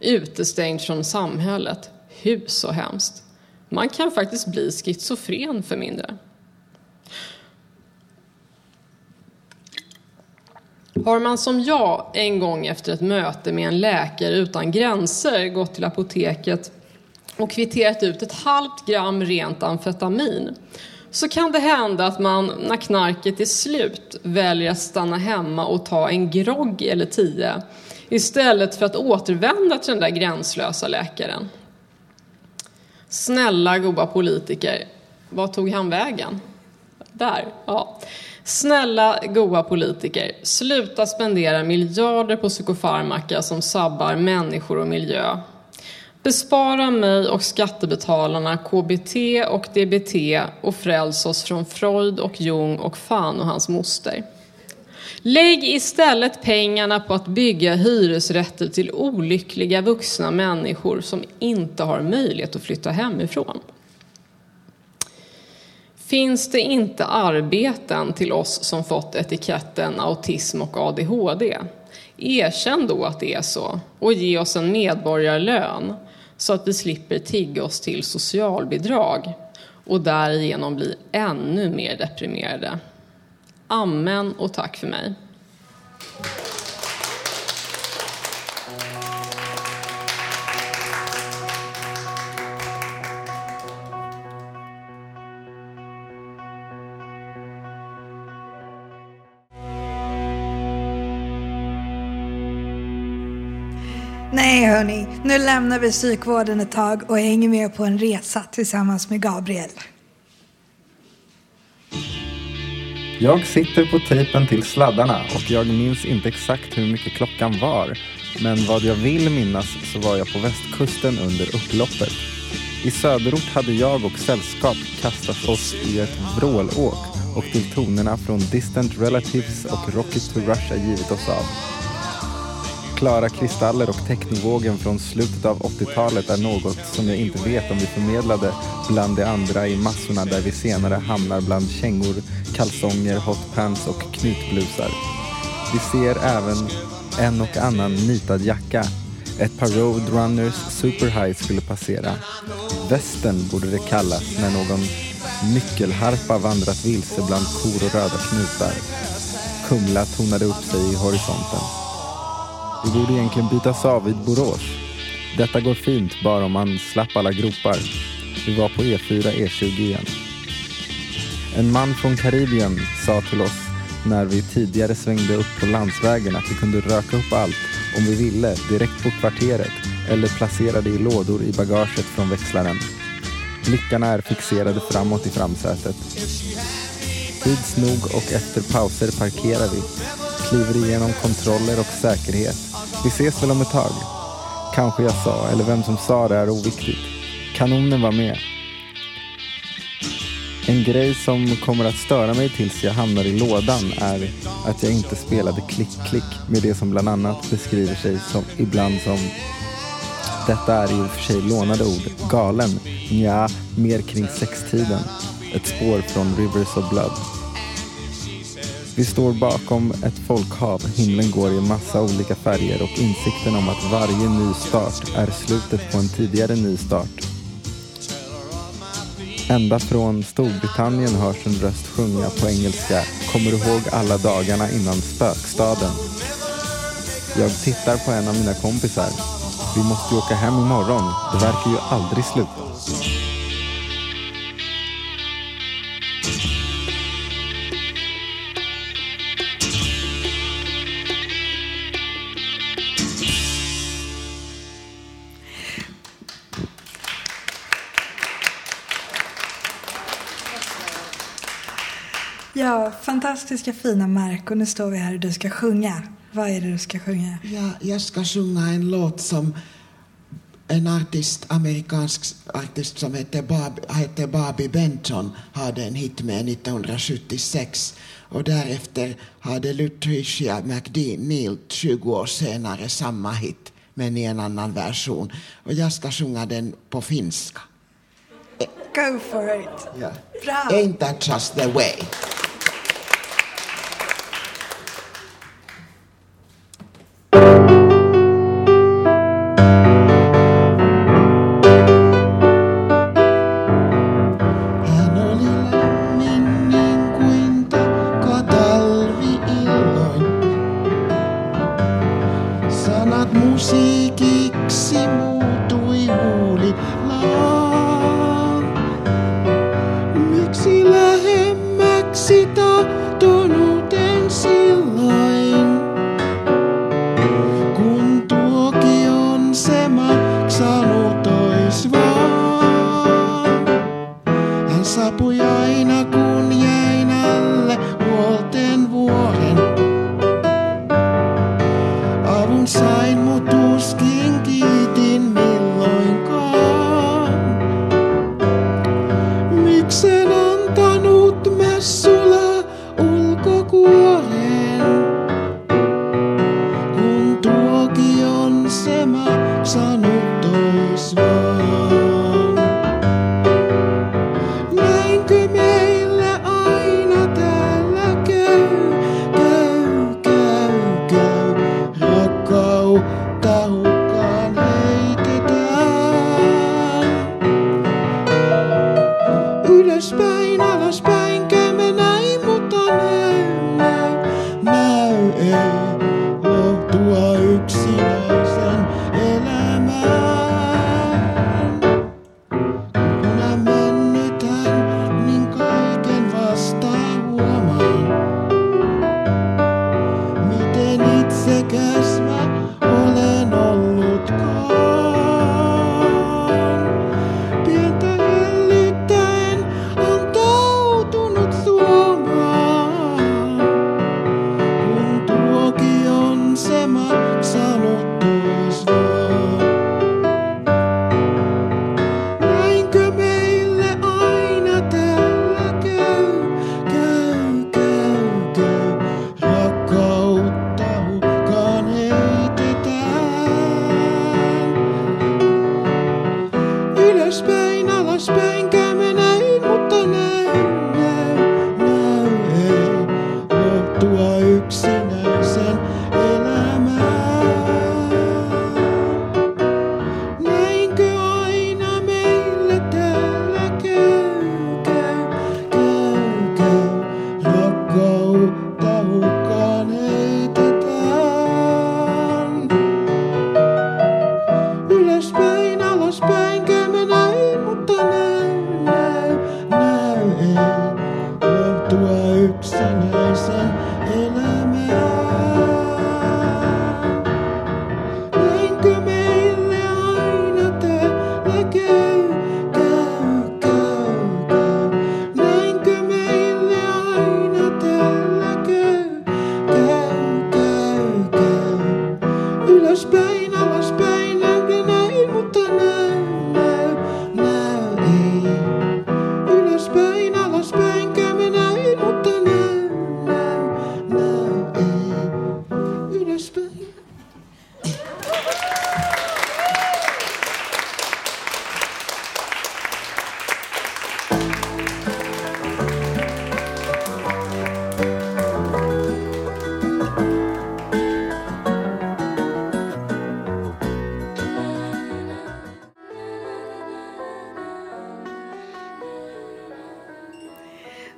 Utestängd från samhället. Hur så hemskt? Man kan faktiskt bli schizofren för mindre. Har man som jag en gång efter ett möte med en läkare utan gränser gått till apoteket och kvitterat ut ett halvt gram rent amfetamin så kan det hända att man när knarket är slut väljer att stanna hemma och ta en grogg eller tio istället för att återvända till den där gränslösa läkaren. Snälla goda politiker, vad tog han vägen? Där, ja. Snälla goa politiker, sluta spendera miljarder på psykofarmaka som sabbar människor och miljö. Bespara mig och skattebetalarna KBT och DBT och fräls oss från Freud och Jung och fan och hans moster. Lägg istället pengarna på att bygga hyresrätter till olyckliga vuxna människor som inte har möjlighet att flytta hemifrån. Finns det inte arbeten till oss som fått etiketten autism och ADHD? Erkänn då att det är så och ge oss en medborgarlön så att vi slipper tigga oss till socialbidrag och därigenom bli ännu mer deprimerade. Amen och tack för mig. Nu lämnar vi psykvården ett tag och hänger med på en resa tillsammans med Gabriel. Jag sitter på tejpen till sladdarna och jag minns inte exakt hur mycket klockan var. Men vad jag vill minnas så var jag på västkusten under upploppet. I söderort hade jag och sällskap kastat oss i ett vrålåk och till tonerna från Distant Relatives och Rocket to Russia givit oss av. Klara kristaller och technovågen från slutet av 80-talet är något som jag inte vet om vi förmedlade bland de andra i massorna där vi senare hamnar bland kängor, kalsonger, hotpants och knytblusar. Vi ser även en och annan nitad jacka. Ett par Roadrunners Superhigh skulle passera. Västern borde det kallas när någon nyckelharpa vandrat vilse bland kor och röda knutar. Kumla tonade upp sig i horisonten. Vi borde egentligen bytas av vid Borås. Detta går fint bara om man slapp alla gropar. Vi var på E4 E20 igen. En man från Karibien sa till oss när vi tidigare svängde upp på landsvägen att vi kunde röka upp allt om vi ville direkt på kvarteret eller placera det i lådor i bagaget från växlaren. Blickarna är fixerade framåt i framsätet. Tids nog och efter pauser parkerar vi. Kliver igenom kontroller och säkerhet. Vi ses väl om ett tag. Kanske jag sa, eller vem som sa det är oviktigt. Kanonen var med. En grej som kommer att störa mig tills jag hamnar i lådan är att jag inte spelade klick-klick med det som bland annat beskriver sig som, ibland som detta är i och för sig lånade ord. Galen? Ja, mer kring sextiden. Ett spår från Rivers of Blood. Vi står bakom ett folkhav, himlen går i massa olika färger och insikten om att varje ny start är slutet på en tidigare ny start. Ända från Storbritannien hörs en röst sjunga på engelska Kommer du ihåg alla dagarna innan spökstaden? Jag tittar på en av mina kompisar. Vi måste ju åka hem imorgon. Det verkar ju aldrig sluta. Fantastiska fina Marco. Nu står vi här och du ska sjunga. Vad är det du ska sjunga? Ja, jag ska sjunga en låt som en artist, amerikansk artist som heter Bob, heter Bobby Benton hade en hit med 1976. Och därefter hade Lutricia McNeil 20 år senare samma hit men i en annan version. Och jag ska sjunga den på finska. Go for it. Ja. Bra. Ain't that just the way?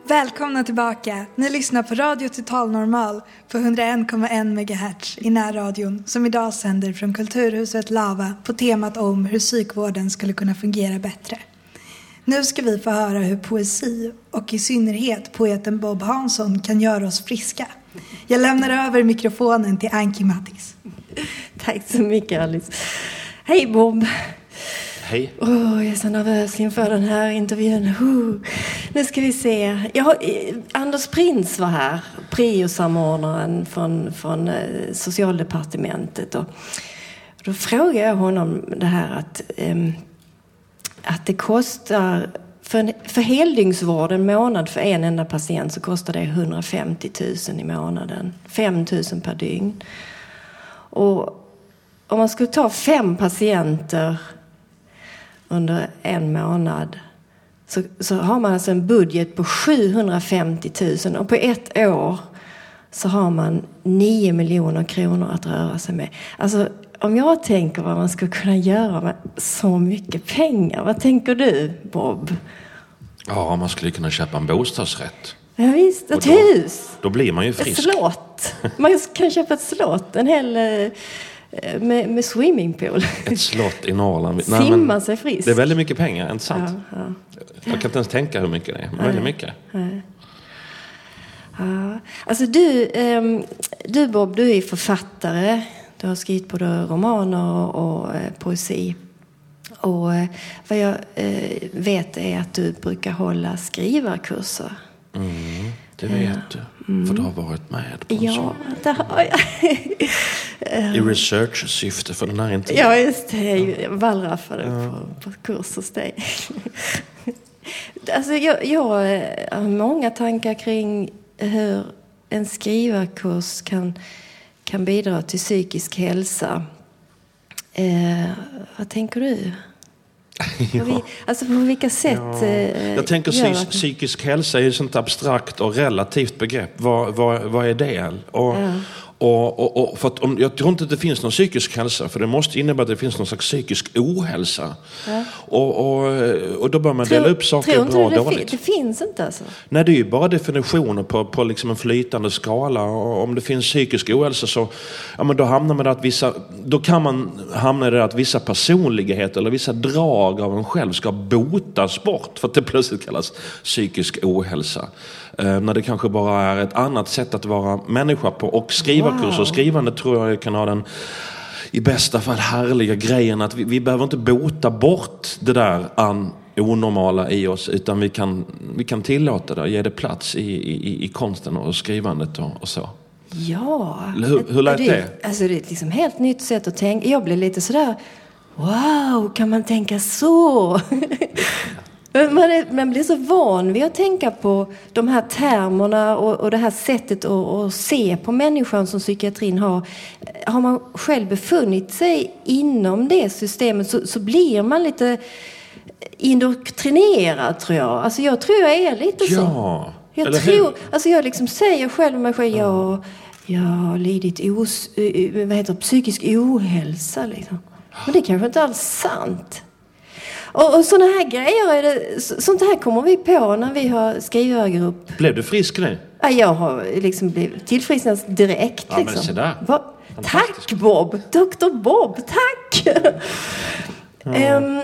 Välkomna tillbaka. Ni lyssnar på Radio Total Normal på 101,1 MHz i närradion som idag sänder från Kulturhuset Lava på temat om hur psykvården skulle kunna fungera bättre. Nu ska vi få höra hur poesi och i synnerhet poeten Bob Hansson kan göra oss friska. Jag lämnar över mikrofonen till Anki Mattis. Tack så mycket Alice. Hej Bob! Hej. Oh, jag är så nervös inför den här intervjun. Oh. Nu ska vi se. Jag har, eh, Anders Prins var här, priosamordnaren från, från eh, socialdepartementet. Och då frågade jag honom det här att, eh, att det kostar för, en, för heldygnsvård en månad för en enda patient så kostar det 150 000 i månaden. 5 000 per dygn. Och om man skulle ta fem patienter under en månad så, så har man alltså en budget på 750 000 och på ett år så har man 9 miljoner kronor att röra sig med. Alltså om jag tänker vad man skulle kunna göra med så mycket pengar, vad tänker du Bob? Ja, man skulle kunna köpa en bostadsrätt. Ja, visst, ett då- hus, Då blir man ju ett frisk. slott. Man kan köpa ett slott, en hel eh, med, med swimmingpool. Ett slott i Norrland. Simma sig frisk. Det är väldigt mycket pengar, inte sant? Ja, ja. Jag kan inte ens tänka hur mycket det är, men Nej. väldigt mycket. Nej. Ja. Alltså du, ehm, du Bob, du är författare. Du har skrivit både romaner och, eh, poesi. Och eh, vad jag eh, vet är att du brukar hålla skrivarkurser. Mm, det vet du. För du har varit med på en Ja, sån. det har jag. *laughs* I research-syfte för den här intervjun. Ja, just det. Jag wallraffade på, på kurs hos dig. *laughs* alltså, jag, jag eh, har många tankar kring hur en skrivarkurs kan, kan bidra till psykisk hälsa. Eh, vad tänker du? Vi, alltså på vilka sätt Ja. eh, Jag tänker psy- psykisk hälsa är ju ett sånt abstrakt och relativt begrepp. Vad, vad, vad är det? Och, Ja. Och, och, och för att om, jag tror inte att det finns någon psykisk hälsa, för det måste innebära att det finns någon slags psykisk ohälsa. Ja. Och, och, och då bör man dela upp saker tror bra och det, dåligt. fi- det finns inte alltså? Nej, det är ju bara definitioner på, på liksom en flytande skala. Och om det finns psykisk ohälsa så ja, men då hamnar man att vissa, då kan man hamna i det att vissa personligheter eller vissa drag av en själv ska botas bort för att det plötsligt kallas psykisk ohälsa. Eh, när det kanske bara är ett annat sätt att vara människa på. Och skrivarkurs Wow. och skrivande tror jag kan ha den i bästa fall härliga grejen att vi, vi behöver inte bota bort det där an, onormala i oss utan vi kan, vi kan tillåta det och ge det plats i, i, i konsten och skrivandet och, och så. Ja. Hur- hur lät det? det? Alltså det är ett liksom helt nytt sätt att tänka. Jag blev lite sådär, wow, kan man tänka så? *laughs* Man, är, man blir så van vid att tänka på de här termerna och, och det här sättet att, att se på människan som psykiatrin har. Har man själv befunnit sig inom det systemet så, så blir man lite indoktrinerad tror jag. Alltså jag tror jag är lite så. Ja, Jag eller tror, hur? alltså jag liksom säger själv mig själv, jag, jag har lidit os, eh, eh, vad heter det, psykisk ohälsa. Liksom. Men det är kanske inte alls sant. Och, och sådana här grejer, är det, så- sånt här kommer vi på när vi har skrivargrupp. Blev du frisk nu? Ja, Jag har liksom blivit tillfrisknad direkt. Ja, men liksom. se där. Tack Bob! Dr Bob, tack! Ehm,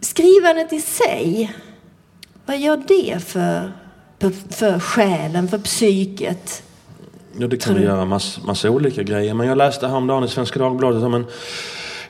skrivandet i sig, vad gör det för för, för själen, för psyket. Ja, det kan du göra massa, massa olika grejer. Men jag läste häromdagen i Svenska Dagbladet om en,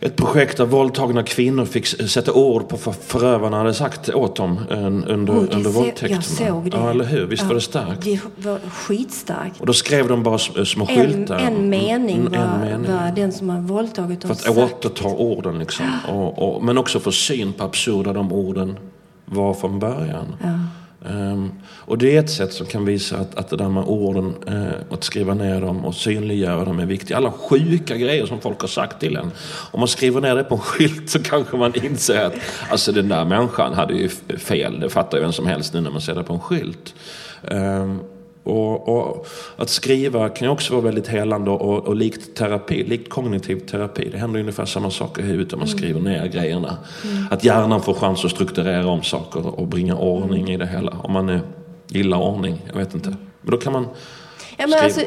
ett projekt där våldtagna kvinnor fick sätta ord på vad förövarna hade sagt åt dem eh, under, det under våldtäkterna. Jag såg det. Ja, eller hur? Visst Ja, var det starkt? Det var skitstarkt. Och då skrev de bara små En, skyltar. en mening Mm, var, en mening. var den som har våldtagit För oss att sagt. återta orden liksom. Och, och, men också få syn på absurda de orden var från början. Ja. Ehm, och det är ett sätt som kan visa att, att det där med orden, eh, att skriva ner dem och synliggöra dem är viktigt. Alla sjuka grejer som folk har sagt till en. Om man skriver ner det på en skylt så kanske man inser att alltså den där människan hade ju fel. Det fattar ju vem som helst nu när man ser det på en skylt. Ehm, och, och att skriva kan ju också vara väldigt helande och, och likt terapi, likt kognitiv terapi. Det händer ungefär samma sak i huvudet om man Mm. skriver ner grejerna. Mm. Att hjärnan får chans att strukturera om saker och bringa ordning i det hela. Om man nu gillar ordning, jag vet inte. Men då kan man Ja, men alltså,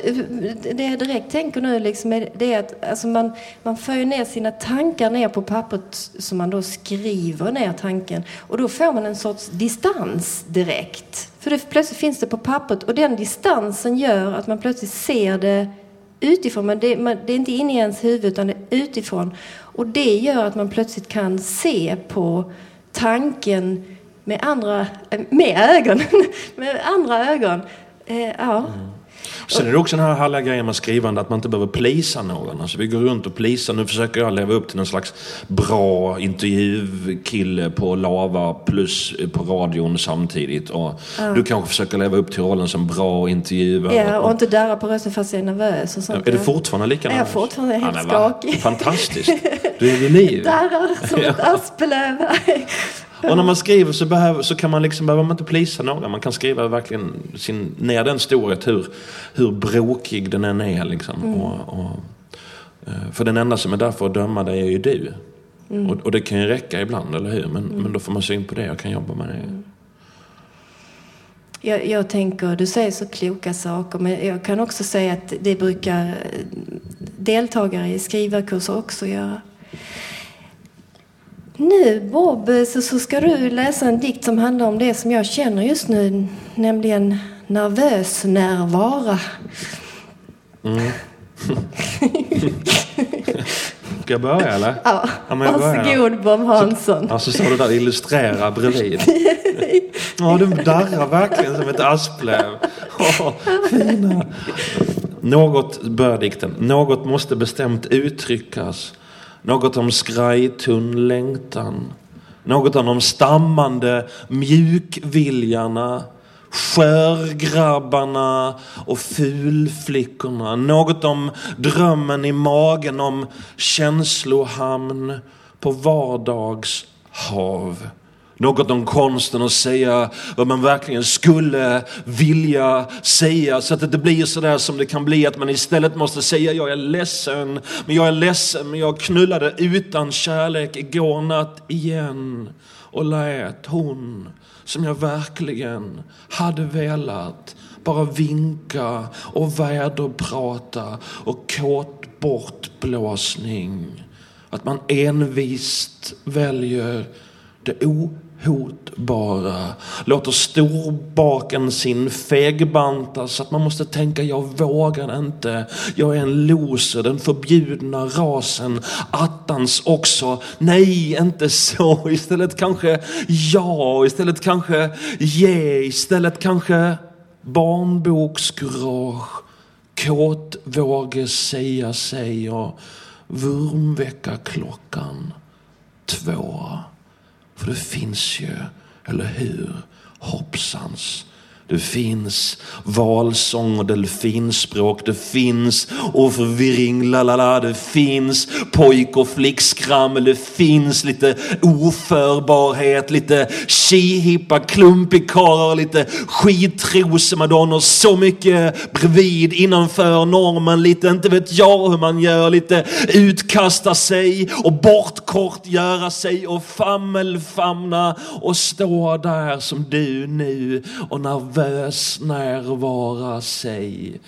det jag direkt tänker nu liksom är, det är att alltså man, man för ju ner sina tankar ner på pappret som man då skriver ner tanken. Och då får man en sorts distans direkt. För det, plötsligt finns det på pappret och den distansen gör att man plötsligt ser det utifrån. Men det, man, det är inte inne i ens huvud utan det är utifrån. Och det gör att man plötsligt kan se på tanken med andra, eh, med ögon, *laughs* med andra ögon. Eh, ja. Sen är det också den här härliga grejen med skrivande att man inte behöver plisa någon. Alltså vi går runt och plisar. Nu försöker jag leva upp till en slags bra intervjukille på Lava plus på radion samtidigt. Och Ja. Du kanske försöker leva upp till rollen som bra intervjuare. Ja, och inte darra på rösten fast jag är nervös och sånt. är du fortfarande lika Ja, Jag är nervös? fortfarande helt va? skakig. Fantastiskt. *laughs* Du är vid liv. Darrar som ett Ja. Och när man skriver så, behöver, så kan man liksom, behöver man inte plisa någon. Man kan skriva verkligen sin, ner den storhet hur, hur brokig den än är. Liksom. Mm. Och, och, eh, för den enda som är där för att döma dig är ju du. Mm. Och, och det kan ju räcka ibland, eller hur? Men, men då får man syn på det och kan jobba med det. Jag, jag tänker, du säger så kloka saker, men jag kan också säga att det brukar eh, deltagare i skrivarkurser också göra. Nu Bob, så, så ska du läsa en dikt som handlar om det som jag känner just nu, nämligen nervös närvara. Mm. *laughs* Ska jag börja eller? Ja, men jag varsågod Bob Hansson. Ja, så står du där illustrera bredvid. *laughs* Ja, du darrar verkligen som ett asplöv. Åh, fina. Något, bör dikten. Något måste bestämt uttryckas. Något om skrajtunn längtan. Något om de stammande mjukviljarna. Skörgrabbarna och fulflickorna. Något om drömmen i magen om känslohamn på vardagshav. Något om konsten att säga vad man verkligen skulle vilja säga så att det inte blir sådär som det kan bli att man istället måste säga jag är ledsen, men jag är ledsen men jag knullade utan kärlek igår natt igen och lät hon som jag verkligen hade velat bara vinka och väderprata och kåt bortblåsning. Att man envist väljer det Hotbara Låter storbaken sin fegbanta så att man måste tänka jag vågar inte. Jag är en loser, den förbjudna rasen. Attans också. Nej, inte så. Istället kanske ja, istället kanske ge, istället kanske barnbokskurage. Kåt våge säga sig och vurmväckarklockan två. För det finns ju, eller hur, hoppsans. Det finns valsång och delfinspråk. Det finns ordförvirring, la la la. Det finns pojk och flickskrammel. Det finns lite oförbarhet, lite tjihippa klumpikarer, lite skittrosemadonnor Så mycket bredvid, innanför normen. Lite, inte vet jag hur man gör. Lite utkasta sig och bortkort göra sig och fammelfamna och stå där som du nu och när närvara sig.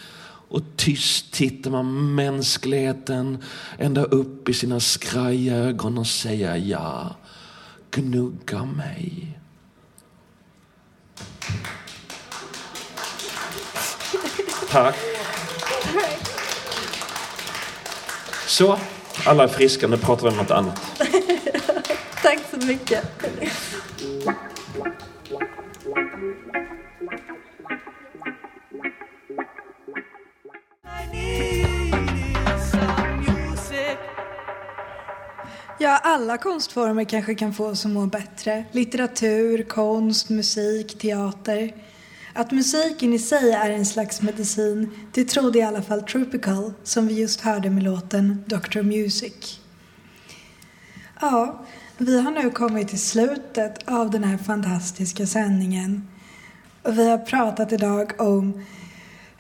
Och tyst tittar man mänskligheten ända upp i sina skrajögon och säga ja, gnugga mig. Tack. Så, alla är friska. Nu pratar vi om något annat. *laughs* Tack så mycket. Ja, alla konstformer kanske kan få oss att må bättre. Litteratur, konst, musik, teater. Att musiken i sig är en slags medicin, det trodde i alla fall Tropical, som vi just hörde med låten Dr. Music. Ja, vi har nu kommit till slutet av den här fantastiska sändningen. Och vi har pratat idag om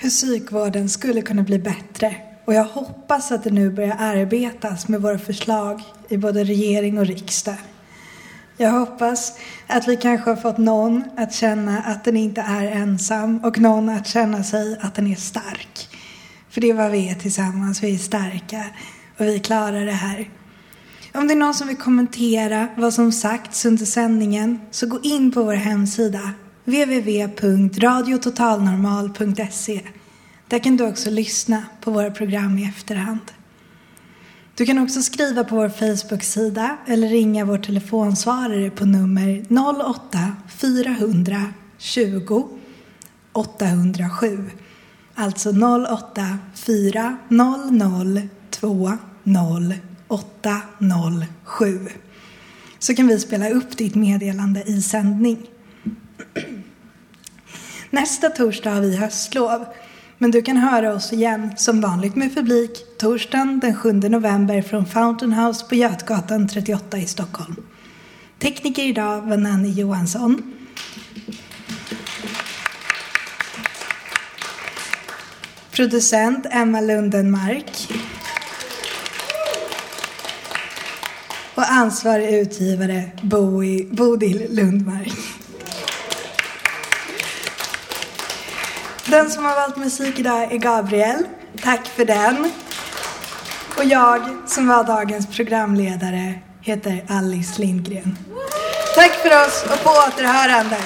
hur psykvården skulle kunna bli bättre. Och jag hoppas att det nu börjar arbetas med våra förslag i både regering och riksdag. Jag hoppas att vi kanske har fått någon att känna att den inte är ensam och någon att känna sig att den är stark. För det är vad vi är tillsammans, vi är starka och vi klarar det här. Om det är någon som vill kommentera vad som sagts under sändningen så gå in på vår hemsida www.radiototalnormal.se. Där kan du också lyssna på våra program i efterhand. Du kan också skriva på vår Facebook-sida eller ringa vår telefonsvarare på nummer 08 420 807. Alltså 08 400 20 807. Så kan vi spela upp ditt meddelande i sändning. Nästa torsdag har vi höstlov. Men du kan höra oss igen, som vanligt med publik, torsdagen den 7 november från Fountain House på Götgatan 38 i Stockholm. Tekniker idag var Nanny Johansson. Producent Emma Lundenmark. Och ansvarig utgivare Bodil Lundmark. Den som har valt musik idag är Gabriel. Tack för den. Och jag som var dagens programledare heter Alice Lindgren. Tack för oss och på återhörande.